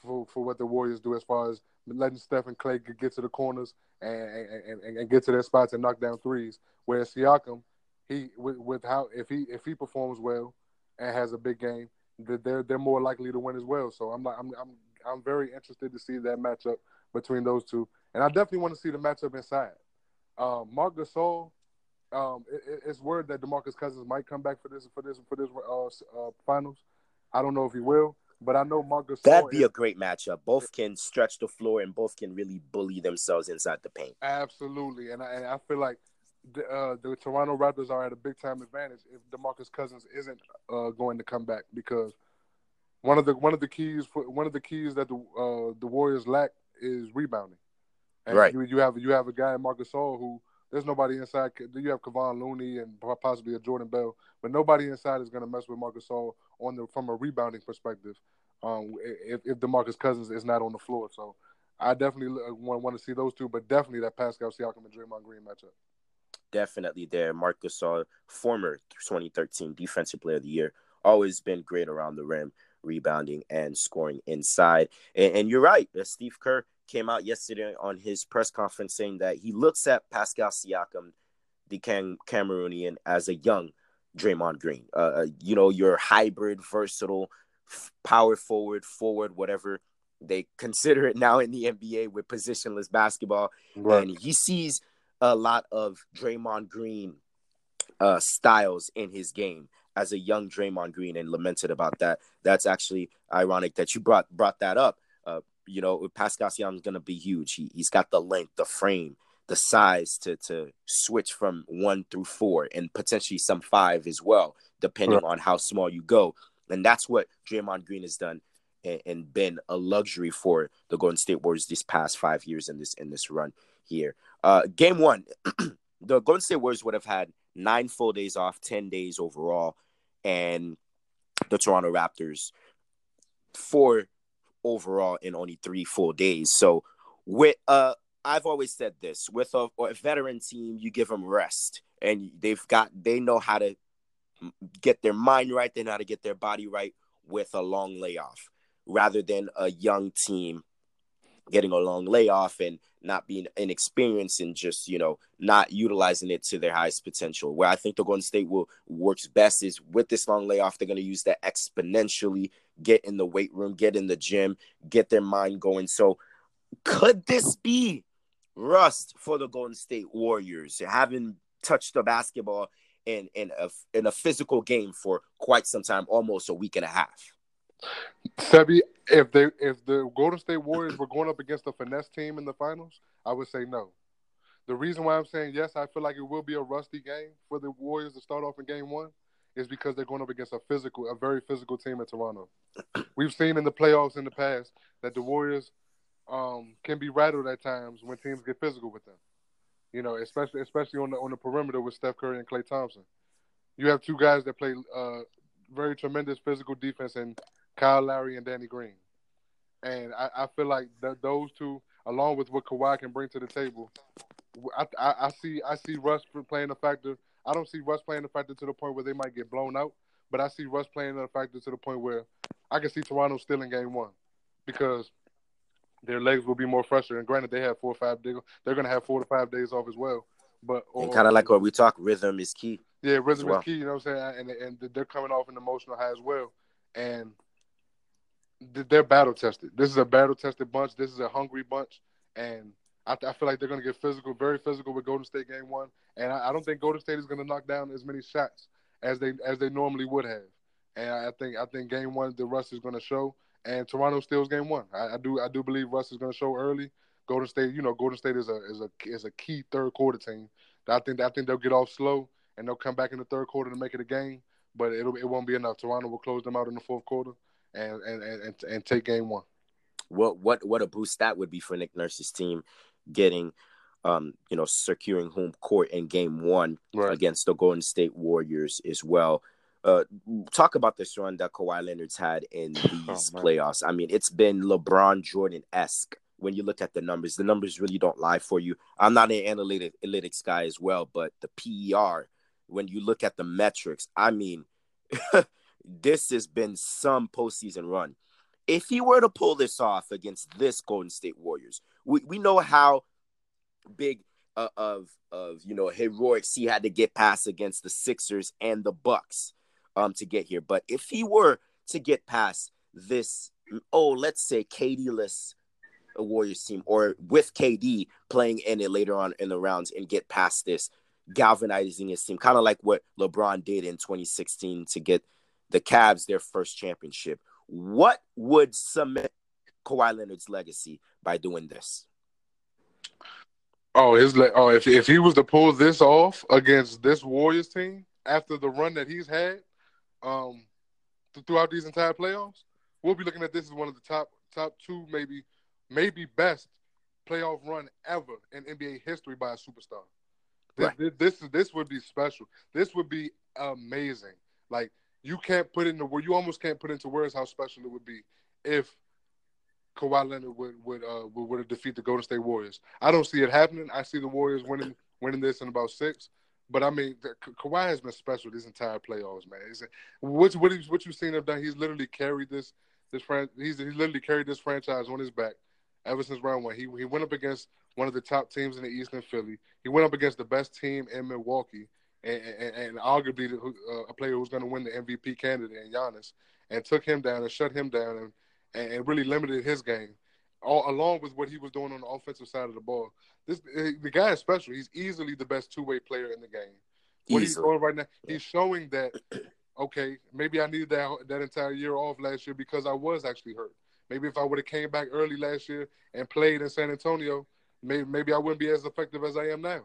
for, for what the Warriors do as far as letting Steph and Klay get to the corners and, and, and, and get to their spots and knock down threes. Whereas Siakam, he with, with how if he if he performs well and has a big game, they're they're more likely to win as well. So I'm like I'm I'm I'm very interested to see that matchup between those two, and I definitely want to see the matchup inside. Um, Marc Gasol, um, it, it's word that Demarcus Cousins might come back for this for this for this uh, uh, finals. I don't know if he will, but I know Marcus. That'd be is, a great matchup. Both can stretch the floor and both can really bully themselves inside the paint. Absolutely, and I, and I feel like the, uh, the Toronto Raptors are at a big time advantage if Demarcus Cousins isn't uh, going to come back because one of the one of the keys for one of the keys that the uh, the Warriors lack is rebounding. And right. You, you have you have a guy in Marc Gasol who there's nobody inside. You have Kevon Looney and possibly a Jordan Bell, but nobody inside is going to mess with Marcus Gasol on the from a rebounding perspective. Um, if if Demarcus Cousins is not on the floor, so I definitely want want to see those two, but definitely that Pascal Siakam and Draymond Green matchup. Definitely there, Marcus Gasol, former 2013 Defensive Player of the Year, always been great around the rim rebounding and scoring inside. And, and you're right, uh, Steve Kerr came out yesterday on his press conference saying that he looks at Pascal Siakam, the Cam- Cameroonian, as a young Draymond Green. Uh, uh you know, your hybrid, versatile, power forward, forward, whatever they consider it now in the NBA with positionless basketball. Right. And he sees a lot of Draymond Green uh, styles in his game as a young Draymond Green and lamented about that. That's actually ironic that you brought brought that up. Uh, you know, Pascal Siakam is going to be huge. He he's got the length, the frame, the size to to switch from one through four and potentially some five as well, depending right. on how small you go. And that's what Draymond Green has done and, and been a luxury for the Golden State Warriors these past five years in this in this run here. Uh, game one, the Golden State Warriors would have had nine full days off, 10 days overall, and the Toronto Raptors four overall in only three full days. So with uh, I've always said this with a, a veteran team, you give them rest, and they've got they know how to get their mind right, they know how to get their body right with a long layoff, rather than a young team getting a long layoff and not being inexperienced and just you know not utilizing it to their highest potential. Where I think the Golden State will works best is with this long layoff, they're going to use that exponentially. Get in the weight room, get in the gym, get their mind going. So, could this be rust for the Golden State Warriors, having touched the basketball in in a in a physical game for quite some time, almost a week and a half. Sebi, if they if the Golden State Warriors were going up against a finesse team in the finals, I would say no. The reason why I'm saying yes, I feel like it will be a rusty game for the Warriors to start off in game one is because they're going up against a physical, a very physical team in Toronto. We've seen in the playoffs in the past that the Warriors um, can be rattled at times when teams get physical with them. You know, especially especially on the on the perimeter with Steph Curry and Klay Thompson. You have two guys that play uh, very tremendous physical defense in Kyle Lowry and Danny Green, and I, I feel like that those two, along with what Kawhi can bring to the table, I, I, I see I see rust playing a factor. I don't see rust playing the factor to the point where they might get blown out, but I see rust playing the factor to the point where I can see Toronto still in game one because their legs will be more fresher. And granted, they have four or five days. They're going to have four to five days off as well. But kind of like what we talk, rhythm is key. Yeah, rhythm well. is key. You know what I'm saying? And and they're coming off an emotional high as well. And they're battle tested. This is a battle tested bunch. This is a hungry bunch, and I, I feel like they're going to get physical, very physical with Golden State game one. And I, I don't think Golden State is going to knock down as many shots as they as they normally would have. And I think I think game one the rust is going to show and Toronto steals game one. I, I do I do believe rust is going to show early. Golden State, you know, Golden State is a is a is a key third quarter team. I think I think they'll get off slow and they'll come back in the third quarter to make it a game, but it'll it won't be enough. Toronto will close them out in the fourth quarter and and and, and take game one. What what what a boost that would be for Nick Nurse's team, getting, um, you know, securing home court in game one right. against the Golden State Warriors as well. Uh, talk about this run that Kawhi Leonard's had in these oh, playoffs. I mean, it's been LeBron Jordan esque when you look at the numbers. The numbers really don't lie for you. I'm not an analytics guy as well, but the PER, when you look at the metrics, I mean, this has been some postseason run. If he were to pull this off against this Golden State Warriors, we, we know how big uh, of of you know heroics he had to get past against the Sixers and the Bucks um to get here. But if he were to get past this, oh, let's say KD-less Warriors team, or with KD playing in it later on in the rounds and get past this, galvanizing his team, kind of like what LeBron did in 2016 to get the Cavs their first championship. What would cement Kawhi Leonard's legacy by doing this? Oh, his le- oh, if if he was to pull this off against this Warriors team after the run that he's had, um, th- throughout these entire playoffs, we'll be looking at this as one of the top top two, maybe maybe best playoff run ever in NBA history by a superstar. This, right. this, this, this would be special. This would be amazing. Like you can't put into where you almost can't put into words how special it would be if Kawhi Leonard would would uh would, would defeat the Golden State Warriors. I don't see it happening. I see the Warriors winning winning this in about six. But I mean, the, Kawhi has been special this entire playoffs, man. He's, what what what you've seen him done? He's literally carried this this fran- he's he's literally carried this franchise on his back ever since round one. He he went up against one of the top teams in the East in Philly. He went up against the best team in Milwaukee, and, and, and arguably the, uh, a player who's going to win the MVP candidate in Giannis, and took him down and shut him down and, and really limited his game, all along with what he was doing on the offensive side of the ball. This eh, the guy is special. He's easily the best two way player in the game. What easily. he's doing right now, he's showing that. Okay, maybe I needed that that entire year off last year because I was actually hurt. Maybe if I would have came back early last year and played in San Antonio, maybe maybe I wouldn't be as effective as I am now.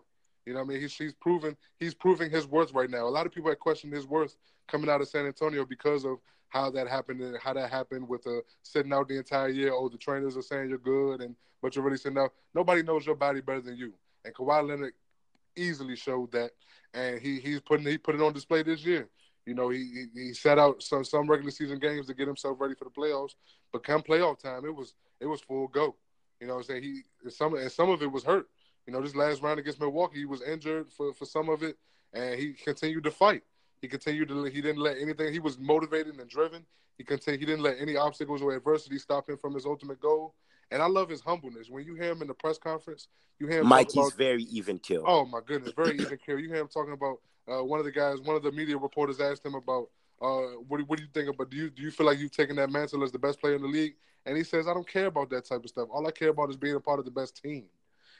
You know, what I mean, he's he's proven he's proving his worth right now. A lot of people had questioned his worth coming out of San Antonio because of how that happened and how that happened with uh, sitting out the entire year. Oh, the trainers are saying you're good, and but you're really sitting out. Nobody knows your body better than you. And Kawhi Leonard easily showed that, and he he's putting he put it on display this year. You know, he he set out some some regular season games to get himself ready for the playoffs, but come playoff time, it was it was full go. You know, what I'm saying he some and some of it was hurt. You know, this last round against Milwaukee, he was injured for for some of it, and he continued to fight. He continued to. He didn't let anything. He was motivated and driven. He continued. He didn't let any obstacles or adversity stop him from his ultimate goal. And I love his humbleness. When you hear him in the press conference, you hear him. Mikey's about, very even kill. Oh my goodness, very even kill. You hear him talking about uh, one of the guys. One of the media reporters asked him about uh, what, what do you think about? Do you do you feel like you've taken that mantle as the best player in the league? And he says, I don't care about that type of stuff. All I care about is being a part of the best team.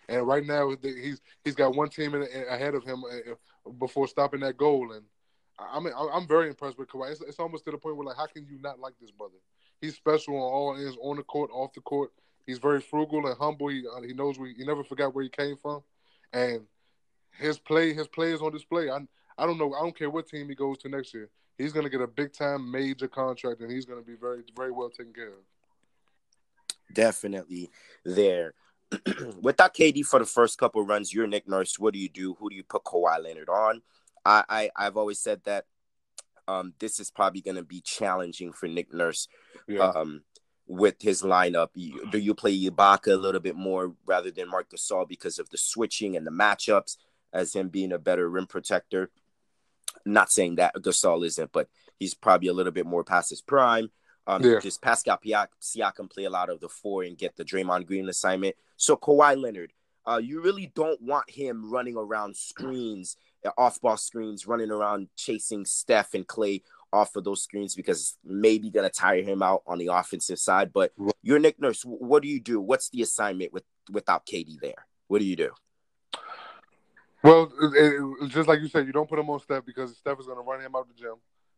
And right now, he's he's got one team in, ahead of him uh, before stopping that goal. And I mean, I'm very impressed with Kawhi. It's, it's, almost to the point where like, how can you not like this brother? He's special on all ends, on the court, off the court. He's very frugal and humble. He uh, he knows we he never forgot where he came from, and his play his play is on display. I I don't know. I don't care what team he goes to next year. He's going to get a big time major contract, and he's going to be very very well taken care of. Definitely there. Without KD for the first couple runs, you're Nick Nurse. What do you do? Who do you put Kawhi Leonard on? I, I I've always said that um, this is probably going to be challenging for Nick Nurse yeah. um, with his lineup. do you play Ibaka a little bit more rather than Marc Gasol because of the switching and the matchups as him being a better rim protector? Not saying that Gasol isn't, but he's probably a little bit more past his prime. Um, yeah. Does Pascal Siakam play a lot of the four and get the Draymond Green assignment? So Kawhi Leonard, uh, you really don't want him running around screens off ball screens, running around chasing Steph and Klay off of those screens because maybe gonna tire him out on the offensive side. But you're Nick Nurse. What do you do? What's the assignment with without KD there? What do you do? Well, it, it, just like you said, you don't put him on Steph because Steph is gonna run him out the gym,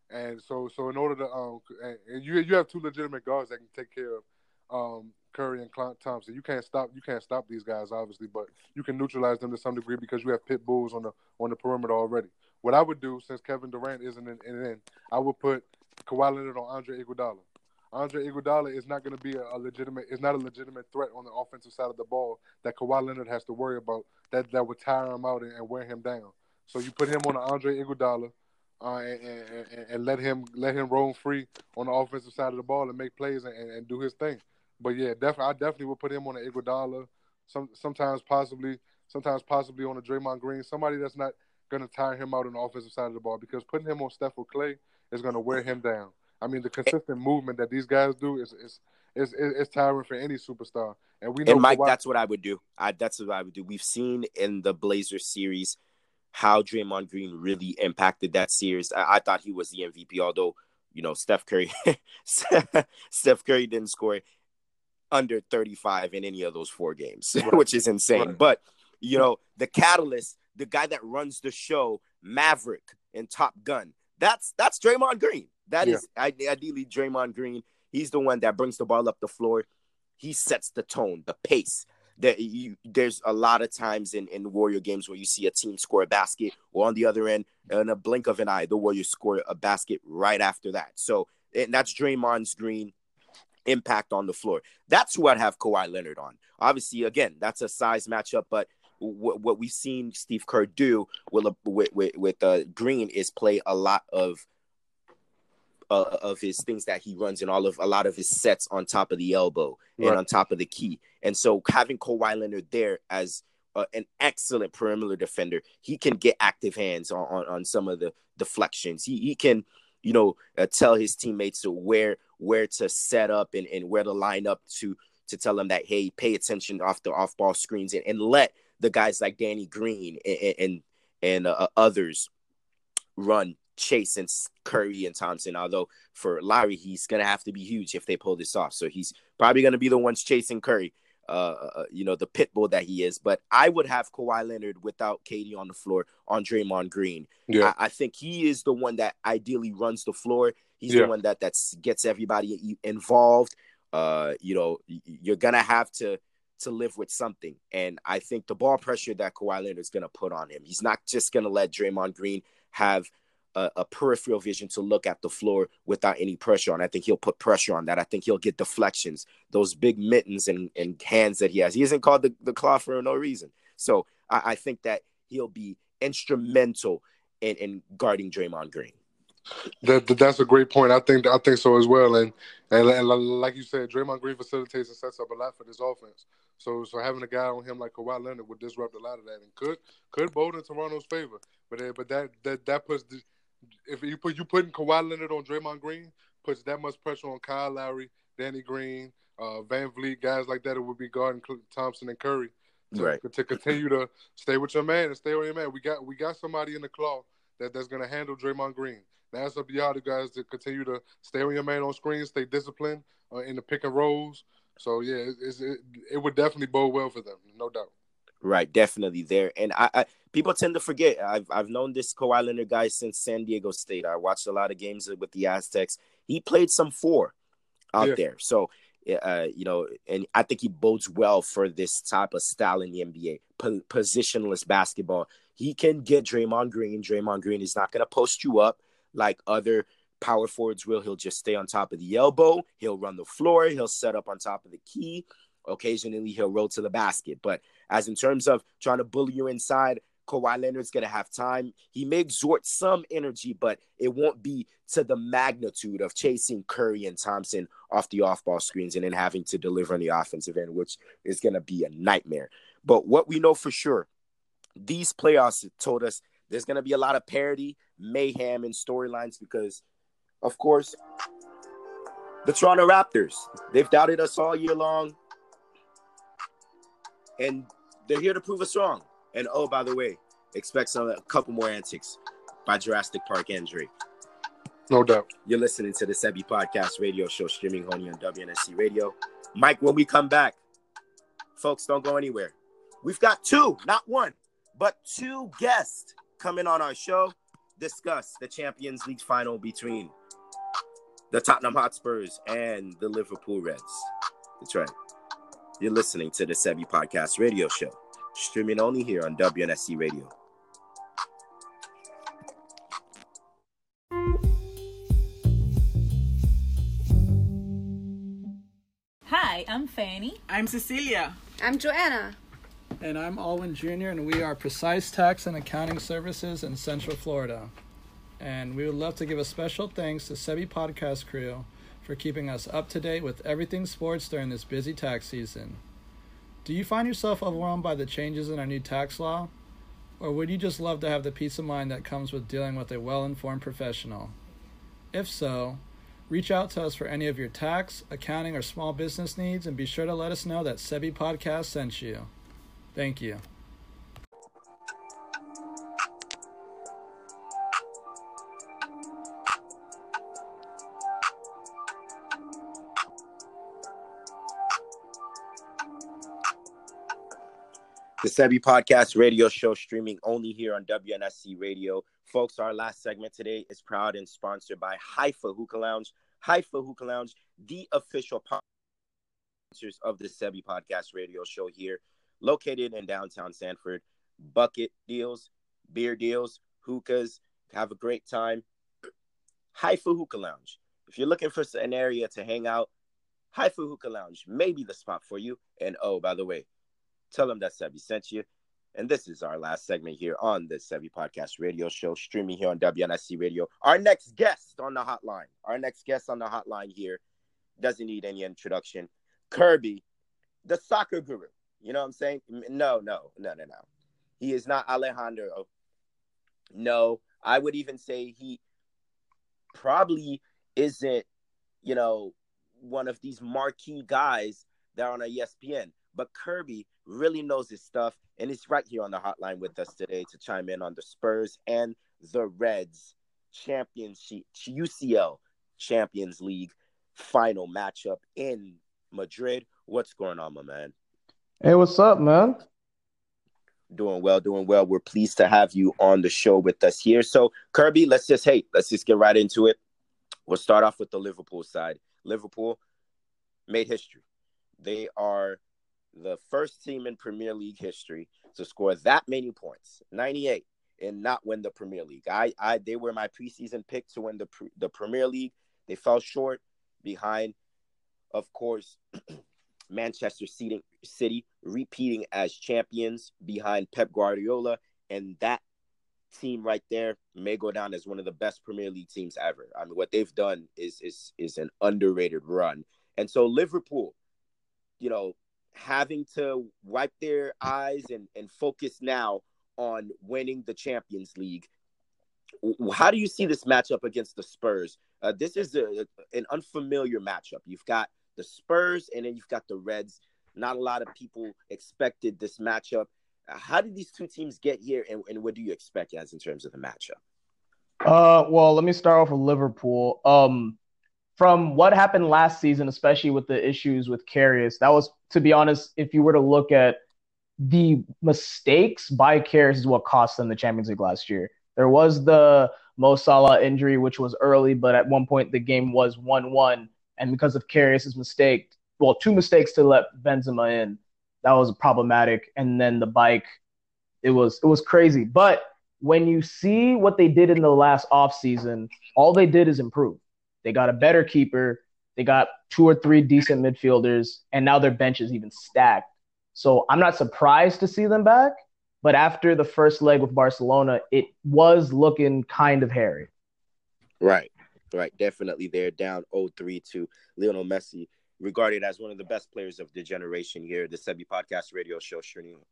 and so so in order to um and you you have two legitimate guards that can take care of um Curry and Clint Thompson. You can't stop you can't stop these guys obviously, but you can neutralize them to some degree because you have pit bulls on the on the perimeter already. What I would do since Kevin Durant isn't in, in, in I would put Kawhi Leonard on Andre Iguodala. Andre Iguodala is not going to be a, a, legitimate is not a legitimate threat on the offensive side of the ball that Kawhi Leonard has to worry about that that would tire him out and, and wear him down. So you put him on Andre Iguodala. Uh, and, and, and, let him let him roam free on the offensive side of the ball and make plays and, and do his thing. But yeah, definitely, I definitely would put him on an Iguodala. Some sometimes possibly, sometimes possibly on a Draymond Green. Somebody that's not going to tire him out on the offensive side of the ball because putting him on Steph or Klay is going to wear him down. I mean, the consistent movement that these guys do is is is, is tiring for any superstar. And we know and Mike, that's what I would do. I that's what I would do. We've seen in the Blazers series how Draymond Green really impacted that series. I, I thought he was the MVP, although you know Steph Curry, Steph Curry didn't score under 35 in any of those four games, right. which is insane. Right. But you know, the catalyst, the guy that runs the show, Maverick and Top Gun, that's that's Draymond Green. That yeah. is ideally Draymond Green. He's the one that brings the ball up the floor. He sets the tone, the pace. That you, there's a lot of times in, in Warrior games where you see a team score a basket, or on the other end, in a blink of an eye, the Warriors score a basket right after that. So and that's Draymond's Green impact on the floor. That's who I'd have Kawhi Leonard on. Obviously, again, that's a size matchup, but what, what we've seen Steve Kerr do with with with, with uh, Green is play a lot of uh, of his things that he runs and all of a lot of his sets on top of the elbow right. and on top of the key. And so having Kawhi Leonard there as uh, an excellent perimeter defender, he can get active hands on, on, on some of the deflections. He he can you know, uh, tell his teammates to where where to set up and, and where to line up to to tell them that hey, pay attention off the off ball screens and, and let the guys like Danny Green and and, and uh, others run Chase and Curry and Thompson. Although for Lowry, he's gonna have to be huge if they pull this off. So he's probably gonna be the ones chasing Curry. Uh, you know, the pit bull that he is. But I would have Kawhi Leonard without KD on the floor on Draymond Green. Yeah. I, I think he is the one that ideally runs the floor. He's yeah. the one that that's gets everybody involved. Uh, you know, you're gonna have to to live with something. And I think the ball pressure that Kawhi Leonard is gonna put on him, he's not just gonna let Draymond Green have a, a, peripheral vision to look at the floor without any pressure on. I think he'll put pressure on that. I think he'll get deflections, those big mittens and, and hands that he has. He isn't called the, the claw for no reason. So I, I think that he'll be instrumental in, in guarding Draymond Green. That, that's a great point. I think I think so as well. And, and, and like you said, Draymond Green facilitates and sets up a lot for this offense. So so having a guy on him like Kawhi Leonard would disrupt a lot of that and could could bode in Toronto's favor. But uh, but that that that puts the, if you put you putting Kawhi Leonard on Draymond Green puts that much pressure on Kyle Lowry, Danny Green, uh, VanVleet, guys like that. It would be guarding Thompson and Curry to, Right. to continue to stay with your man and stay with your man. We got we got somebody in the claw that, that's going to handle Draymond Green. Now it's up to y'all, the guys, to continue to stay with your man on screen, stay disciplined uh, in the pick and rolls. So yeah, it, it, it would definitely bode well for them, no doubt. Right, definitely there. And I, I people tend to forget. I've I've known this Kawhi Leonard guy since San Diego State. I watched a lot of games with the Aztecs. He played some four out Yeah. there. So uh, you know, and I think he bodes well for this type of style in the NBA, po- positionless basketball. He can get Draymond Green. Draymond Green is not going to post you up like other power forwards will. He'll just stay on top of the elbow. He'll run the floor. He'll set up on top of the key. Occasionally, he'll roll to the basket. But as in terms of trying to bully you inside, Kawhi Leonard's going to have time. He may exert some energy, but it won't be to the magnitude of chasing Curry and Thompson off the off ball screens and then having to deliver on the offensive end, which is going to be a nightmare. But what we know for sure, these playoffs told us there's going to be a lot of parody, mayhem, and storylines because, of course, the Toronto Raptors, they've doubted us all year long. And they're here to prove us wrong. And oh, by the way, expect some a couple more antics by Jurassic Park and Drake. No doubt. You're listening to the Sebi Podcast radio show streaming only on WNSC Radio. Mike, when we come back, folks, don't go anywhere. We've got two, not one, but two guests coming on our show. Discuss the Champions League final between the Tottenham Hotspurs and the Liverpool Reds. That's right. You're listening to the Sebi Podcast radio show, streaming only here on WNSC Radio. Hi, I'm Fanny. I'm Cecilia. I'm Joanna. And I'm Alwyn Jr., and we are Precise Tax and Accounting Services in Central Florida. And we would love to give a special thanks to Sebi Podcast Crew for keeping us up to date with everything sports during this busy tax season. Do you find yourself overwhelmed by the changes in our new tax law? Or would you just love to have the peace of mind that comes with dealing with a well informed professional? If so, reach out to us for any of your tax, accounting, or small business needs and be sure to let us know that Sebi Podcast sent you. Thank you. The Sebi Podcast radio show streaming only here on WNSC Radio. Folks, our last segment today is proud and sponsored by Haifa Hookah Lounge. Haifa Hookah Lounge, the official sponsors of the Sebi Podcast radio show here, located in downtown Sanford. Bucket deals, beer deals, hookahs. Have a great time. Haifa Hookah Lounge. If you're looking for an area to hang out, Haifa Hookah Lounge may be the spot for you. And oh, by the way, tell them that Sebi sent you. And this is our last segment here on the Sebi Podcast Radio Show, streaming here on WNSC Radio. Our next guest on the hotline, our next guest on the hotline here doesn't need any introduction. Kirby, the soccer guru. You know what I'm saying? No, no, no, no, no. He is not Alejandro. No, I would even say he probably isn't, you know, one of these marquee guys that are on ESPN. But Kirby really knows his stuff and he's right here on the hotline with us today to chime in on the Spurs and the Reds championship UCL Champions League final matchup in Madrid. What's going on, my man? Hey, what's up, man? Doing well, doing well. We're pleased to have you on the show with us here. So, Kirby, let's just hey, let's just get right into it. We'll start off with the Liverpool side. Liverpool made history. They are the first team in Premier League history to score that many points, 98, and not win the Premier League. I, I, they were my preseason pick to win the the Premier League. They fell short behind, of course, Manchester City, City repeating as champions behind Pep Guardiola, and that team right there may go down as one of the best Premier League teams ever. I mean, what they've done is is is an underrated run, and so Liverpool, you know, having to wipe their eyes and, and focus now on winning the Champions League. How do you see this matchup against the Spurs? Uh, this is a, an unfamiliar matchup. You've got the Spurs and then you've got the Reds. Not a lot of people expected this matchup. Uh, how did these two teams get here, and, and what do you expect as in terms of the matchup? Uh, well, let me start off with Liverpool. Um, from what happened last season, especially with the issues with Karius, that was, to be honest, if you were to look at the mistakes by Karius is what cost them the Champions League last year. There was the Mo Salah injury, which was early, but at one point the game was 1 1. And because of Karius's mistake, well, two mistakes to let Benzema in, that was problematic. And then the bike, it was it was crazy. But when you see what they did in the last offseason, all they did is improve. They got a better keeper. They got two or three decent midfielders, and now their bench is even stacked. So I'm not surprised to see them back. But after the first leg with Barcelona, it was looking kind of hairy. Right, right. Definitely they're down 0-3 to Lionel Messi, regarded as one of the best players of the generation here. The Sebi Podcast radio show,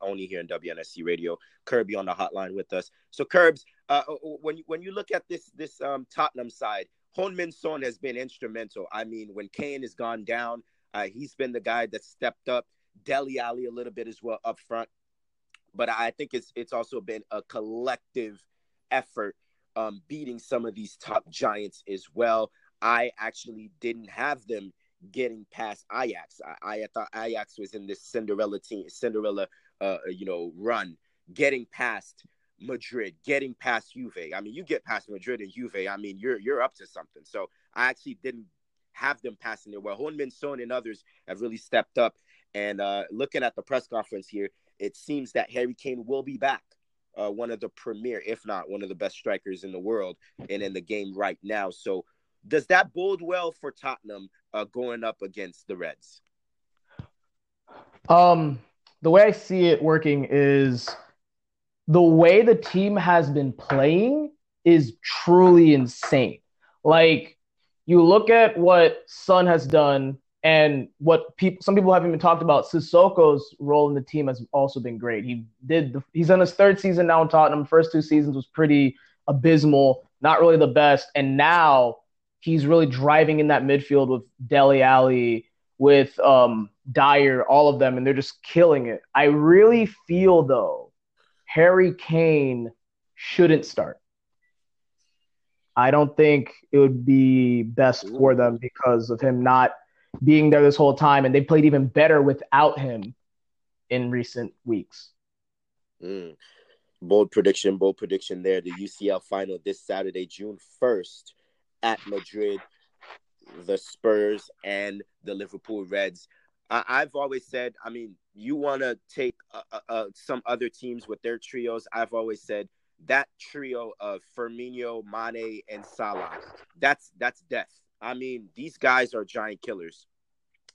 only here in WNSC Radio. Kirby on the hotline with us. So, Curbs, uh, when, when you look at this, this um, Tottenham side, Heung-min Son has been instrumental. I mean, when Kane has gone down, uh, he's been the guy that stepped up. Dele Alli a little bit as well up front, but I think it's it's also been a collective effort um, beating some of these top giants as well. I actually didn't have them getting past Ajax. I, I thought Ajax was in this Cinderella team, Cinderella, uh, you know, run, getting past Madrid, getting past Juve. I mean, you get past Madrid and Juve. I mean, you're you're up to something. So I actually didn't have them passing there. Well, Heung-min Son and others have really stepped up. And uh, looking at the press conference here, it seems that Harry Kane will be back. Uh, one of the premier, if not one of the best strikers in the world, and in the game right now. So, does that bode well for Tottenham uh, going up against the Reds? Um, the way I see it working is the way the team has been playing is truly insane. Like you look at what Son has done and what people some people haven't even talked about. Sissoko's role in the team has also been great. He did the, he's on his third season now in Tottenham. First two seasons was pretty abysmal, not really the best, and now he's really driving in that midfield with Dele Alli, with um, Dier, all of them, and they're just killing it. I really feel though Harry Kane shouldn't start. I don't think it would be best for them because of him not being there this whole time, and they played even better without him in recent weeks. Mm. Bold prediction, bold prediction there. The UCL final this Saturday, June 1st at Madrid. The Spurs and the Liverpool Reds. I- have always said, I mean, you want to take uh, uh, uh, some other teams with their trios. I've always said that trio of Firmino, Mane, and Salah. That's that's death. I mean, these guys are giant killers.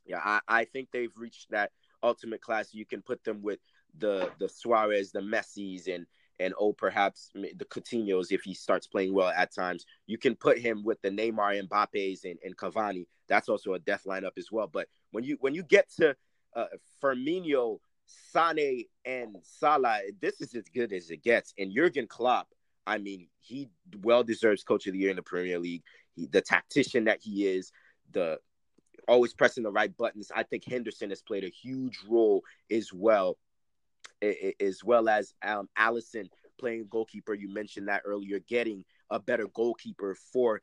Yeah, I, I think they've reached that ultimate class. You can put them with the the Suarez, the Messis, and and oh, perhaps the Coutinho's if he starts playing well at times. You can put him with the Neymar, Mbappe's, and, and Cavani. That's also a death lineup as well. But when you when you get to uh, Firmino, Sane, and Salah, this is as good as it gets. And Jurgen Klopp, I mean, he well deserves Coach of the Year in the Premier League. He, the tactician that he is, the always pressing the right buttons. I think Henderson has played a huge role as well, as well as um, Alisson playing goalkeeper. You mentioned that earlier, getting a better goalkeeper for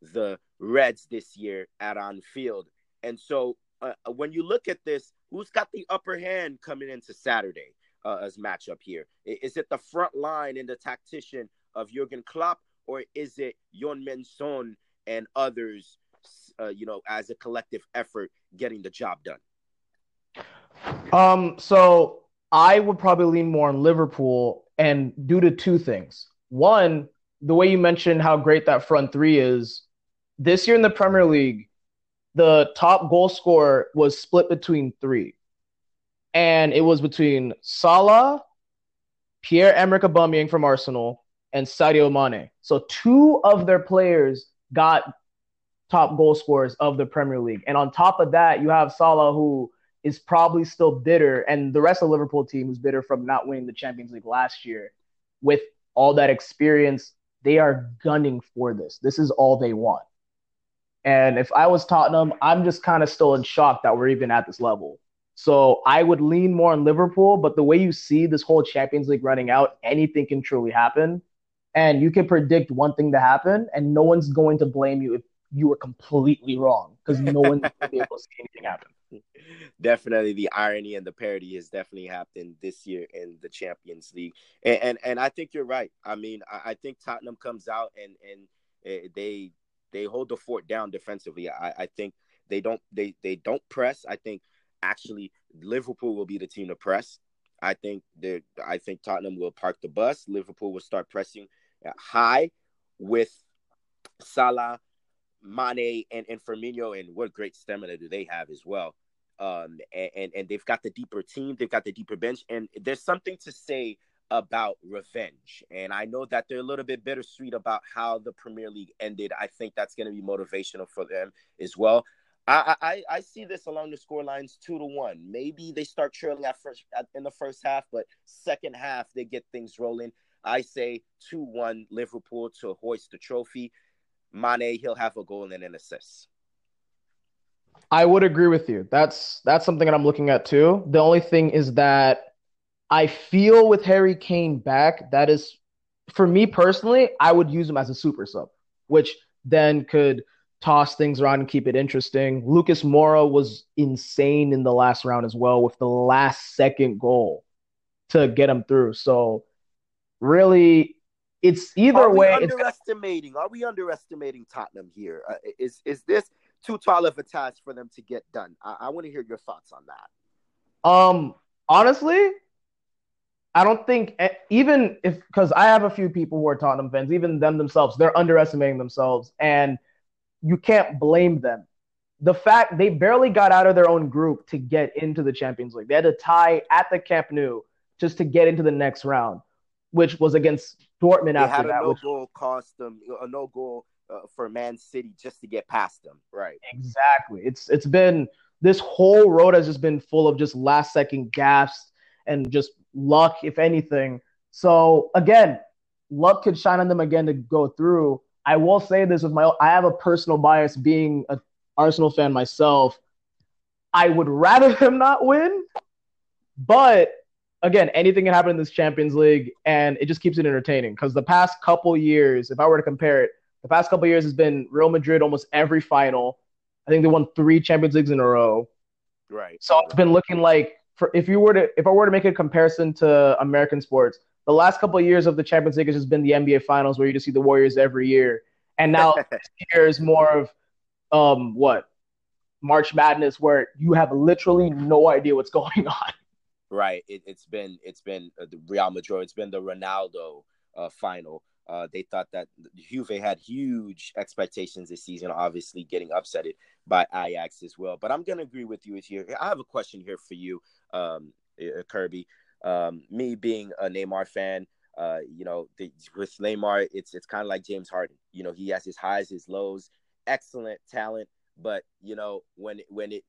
the Reds this year at Anfield. And so uh, when you look at this, who's got the upper hand coming into Saturday uh, as matchup here? Is it the front line and the tactician of Jurgen Klopp, or is it Heung-min Son and others, uh, you know, as a collective effort getting the job done? Um, so I would probably lean more on Liverpool, and due to two things. One, the way you mentioned how great that front three is, this year in the Premier League, the top goal scorer was split between three. And it was between Salah, Pierre Emerick Aubameyang from Arsenal, and Sadio Mane. So two of their players got top goal scorers of the Premier League. And on top of that, you have Salah, who is probably still bitter, and the rest of the Liverpool team is bitter from not winning the Champions League last year. With all that experience, they are gunning for this. This is all they want. And if I was Tottenham, I'm just kind of still in shock that we're even at this level. So I would lean more on Liverpool, but the way you see this whole Champions League running out, anything can truly happen. And you can predict one thing to happen, and no one's going to blame you if you were completely wrong because no one's going to be able to see anything happen. Definitely, the irony and the parody has definitely happened this year in the Champions League, and and, and I think you're right. I mean, I, I think Tottenham comes out and and eh, they they hold the fort down defensively. I, I think they don't they they don't press. I think actually Liverpool will be the team to press. I think that I think Tottenham will park the bus. Liverpool will start pressing high with Salah, Mane, and, and Firmino, and what great stamina do they have as well. Um, and, and, and they've got the deeper team, they've got the deeper bench, and there's something to say about revenge. And I know that they're a little bit bittersweet about how the Premier League ended. I think that's going to be motivational for them as well. I, I, I see this along the score lines two to one. Maybe they start trailing at first at, in the first half, but second half they get things rolling. I say two one Liverpool to hoist the trophy. Mane he'll have a goal and an assist. I would agree with you. That's that's something that I'm looking at too. The only thing is that I feel with Harry Kane back, that is for me personally, I would use him as a super sub, which then could toss things around and keep it interesting. Lucas Moura was insane in the last round as well with the last second goal to get him through. So really it's either are way underestimating are we underestimating Tottenham here? Uh, is is this too tall of a task for them to get done? I, I want to hear your thoughts on that. Um honestly, I don't think even if because I have a few people who are Tottenham fans, even them themselves, they're underestimating themselves and you can't blame them. The fact they barely got out of their own group to get into the Champions League. They had to tie at the Camp Nou just to get into the next round, which was against Dortmund they after had a that. no which, goal cost them a no goal uh, for Man City just to get past them. Right. Exactly. It's it's been this whole road has just been full of just last second gaps and just luck, if anything. So again, luck could shine on them again to go through. I will say this with my I have a personal bias being an Arsenal fan myself. I would rather them not win, but again, anything can happen in this Champions League, and it just keeps it entertaining. Because the past couple years, if I were to compare it, the past couple years has been Real Madrid almost every final. I think they won three Champions Leagues in a row. Right. So it's been looking like for if you were to if I were to make a comparison to American sports, the last couple of years of the Champions League has just been the NBA Finals, where you just see the Warriors every year, and now this year is more of um what March Madness, where you have literally no idea what's going on. Right. It, has been it's been uh, the Real Madrid. It's been the Ronaldo uh, final. Uh, they thought that Juve had huge expectations this season, obviously getting upsetted by Ajax as well. But I'm going to agree with you here. I have a question here for you, um, uh, Kirby. Um, me being a Neymar fan, uh, you know, the, with Neymar, it's it's kind of like James Harden. You know, he has his highs, his lows, excellent talent, but you know, when when it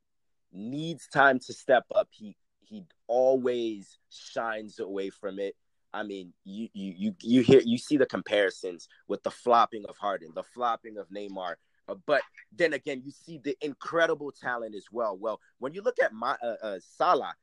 needs time to step up, he he always shines away from it. I mean, you you you you hear you see the comparisons with the flopping of Harden, the flopping of Neymar, uh, but then again, you see the incredible talent as well. Well, when you look at my uh, uh, Salah,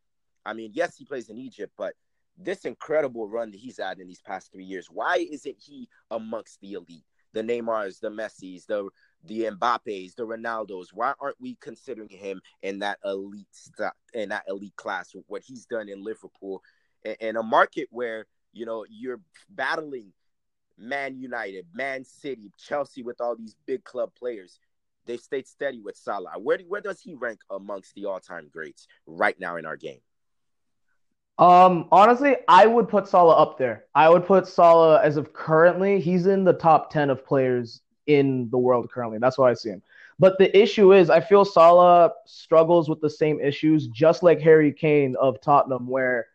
I mean, yes, he plays in Egypt, but this incredible run that he's had in these past three years, why isn't he amongst the elite? The Neymars, the Messis, the the Mbappes, the Ronaldos. Why aren't we considering him in that elite st- in that elite class? What he's done in Liverpool, in, in a market where you know you're battling Man United, Man City, Chelsea with all these big club players. They've stayed steady with Salah. Where where does he rank amongst the all time greats right now in our game? Um, honestly, I would put Salah up there. I would put Salah as of currently, he's in the top 10 of players in the world currently. That's why I see him. But the issue is, I feel Salah struggles with the same issues, just like Harry Kane of Tottenham, where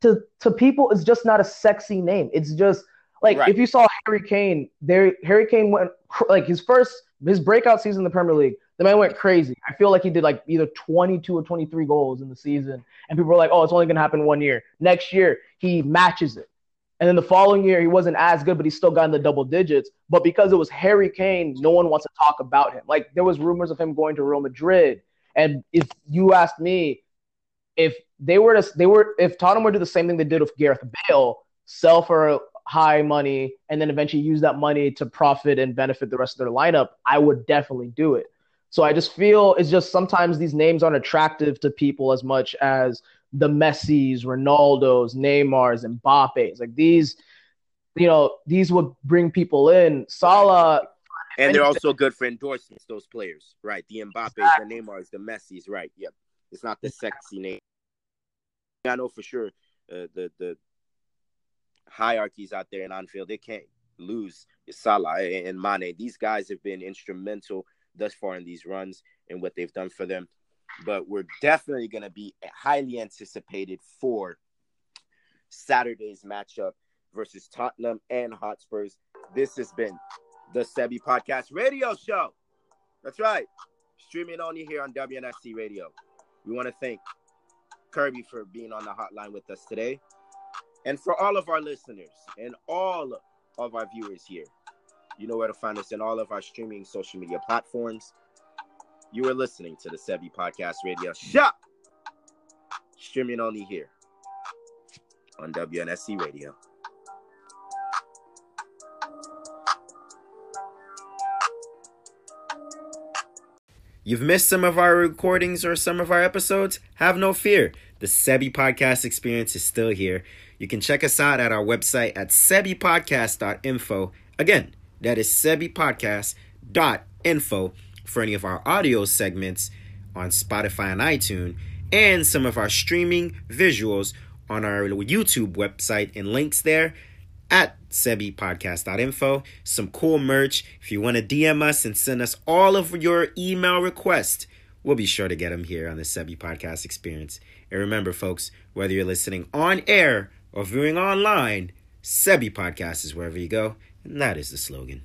to to people it's just not a sexy name. It's just like Right. if you saw Harry Kane, there Harry Kane went like his first his breakout season in the Premier League, The man went crazy. I feel like he did like either 22 or 23 goals in the season, and people were like, "Oh, it's only gonna happen one year." Next year, he matches it, and then the following year, he wasn't as good, but he still got in the double digits. But because it was Harry Kane, no one wants to talk about him. Like there was rumors of him going to Real Madrid, and if you asked me, if they were to, they were if Tottenham were to do the same thing they did with Gareth Bale, sell for high money, and then eventually use that money to profit and benefit the rest of their lineup, I would definitely do it. So I just feel it's just sometimes these names aren't attractive to people as much as the Messis, Ronaldos, Neymars, and Mbappe's. Like these, you know, these would bring people in. Salah, and they're also good for endorsements. Those players, right? The Mbappe's, exactly. the Neymars, the Messis, right? Yep. It's not the sexy name. I know for sure uh, the the hierarchies out there in Anfield, they can't lose Salah and Mane. These guys have been instrumental thus far in these runs and what they've done for them. But we're definitely going to be highly anticipated for Saturday's matchup versus Tottenham and Hotspurs. This has been the Sebi Podcast Radio Show. That's right. Streaming only here on WNSC Radio. We want to thank Kirby for being on the hotline with us today. And for all of our listeners and all of our viewers here, you know where to find us in all of our streaming social media platforms. You are listening to the Sebi Podcast Radio Shop. Streaming only here on WNSC Radio. You've missed some of our recordings or some of our episodes? Have no fear. The Sebi Podcast experience is still here. You can check us out at our website at sebipodcast.info. Again, that is sebipodcast.info for any of our audio segments on Spotify and iTunes and some of our streaming visuals on our YouTube website and links there at sebipodcast.info. Some cool merch. If you want to DM us and send us all of your email requests, we'll be sure to get them here on the Sebi Podcast Experience. And remember, folks, whether you're listening on air or viewing online, Sebi Podcast is wherever you go, that is the slogan.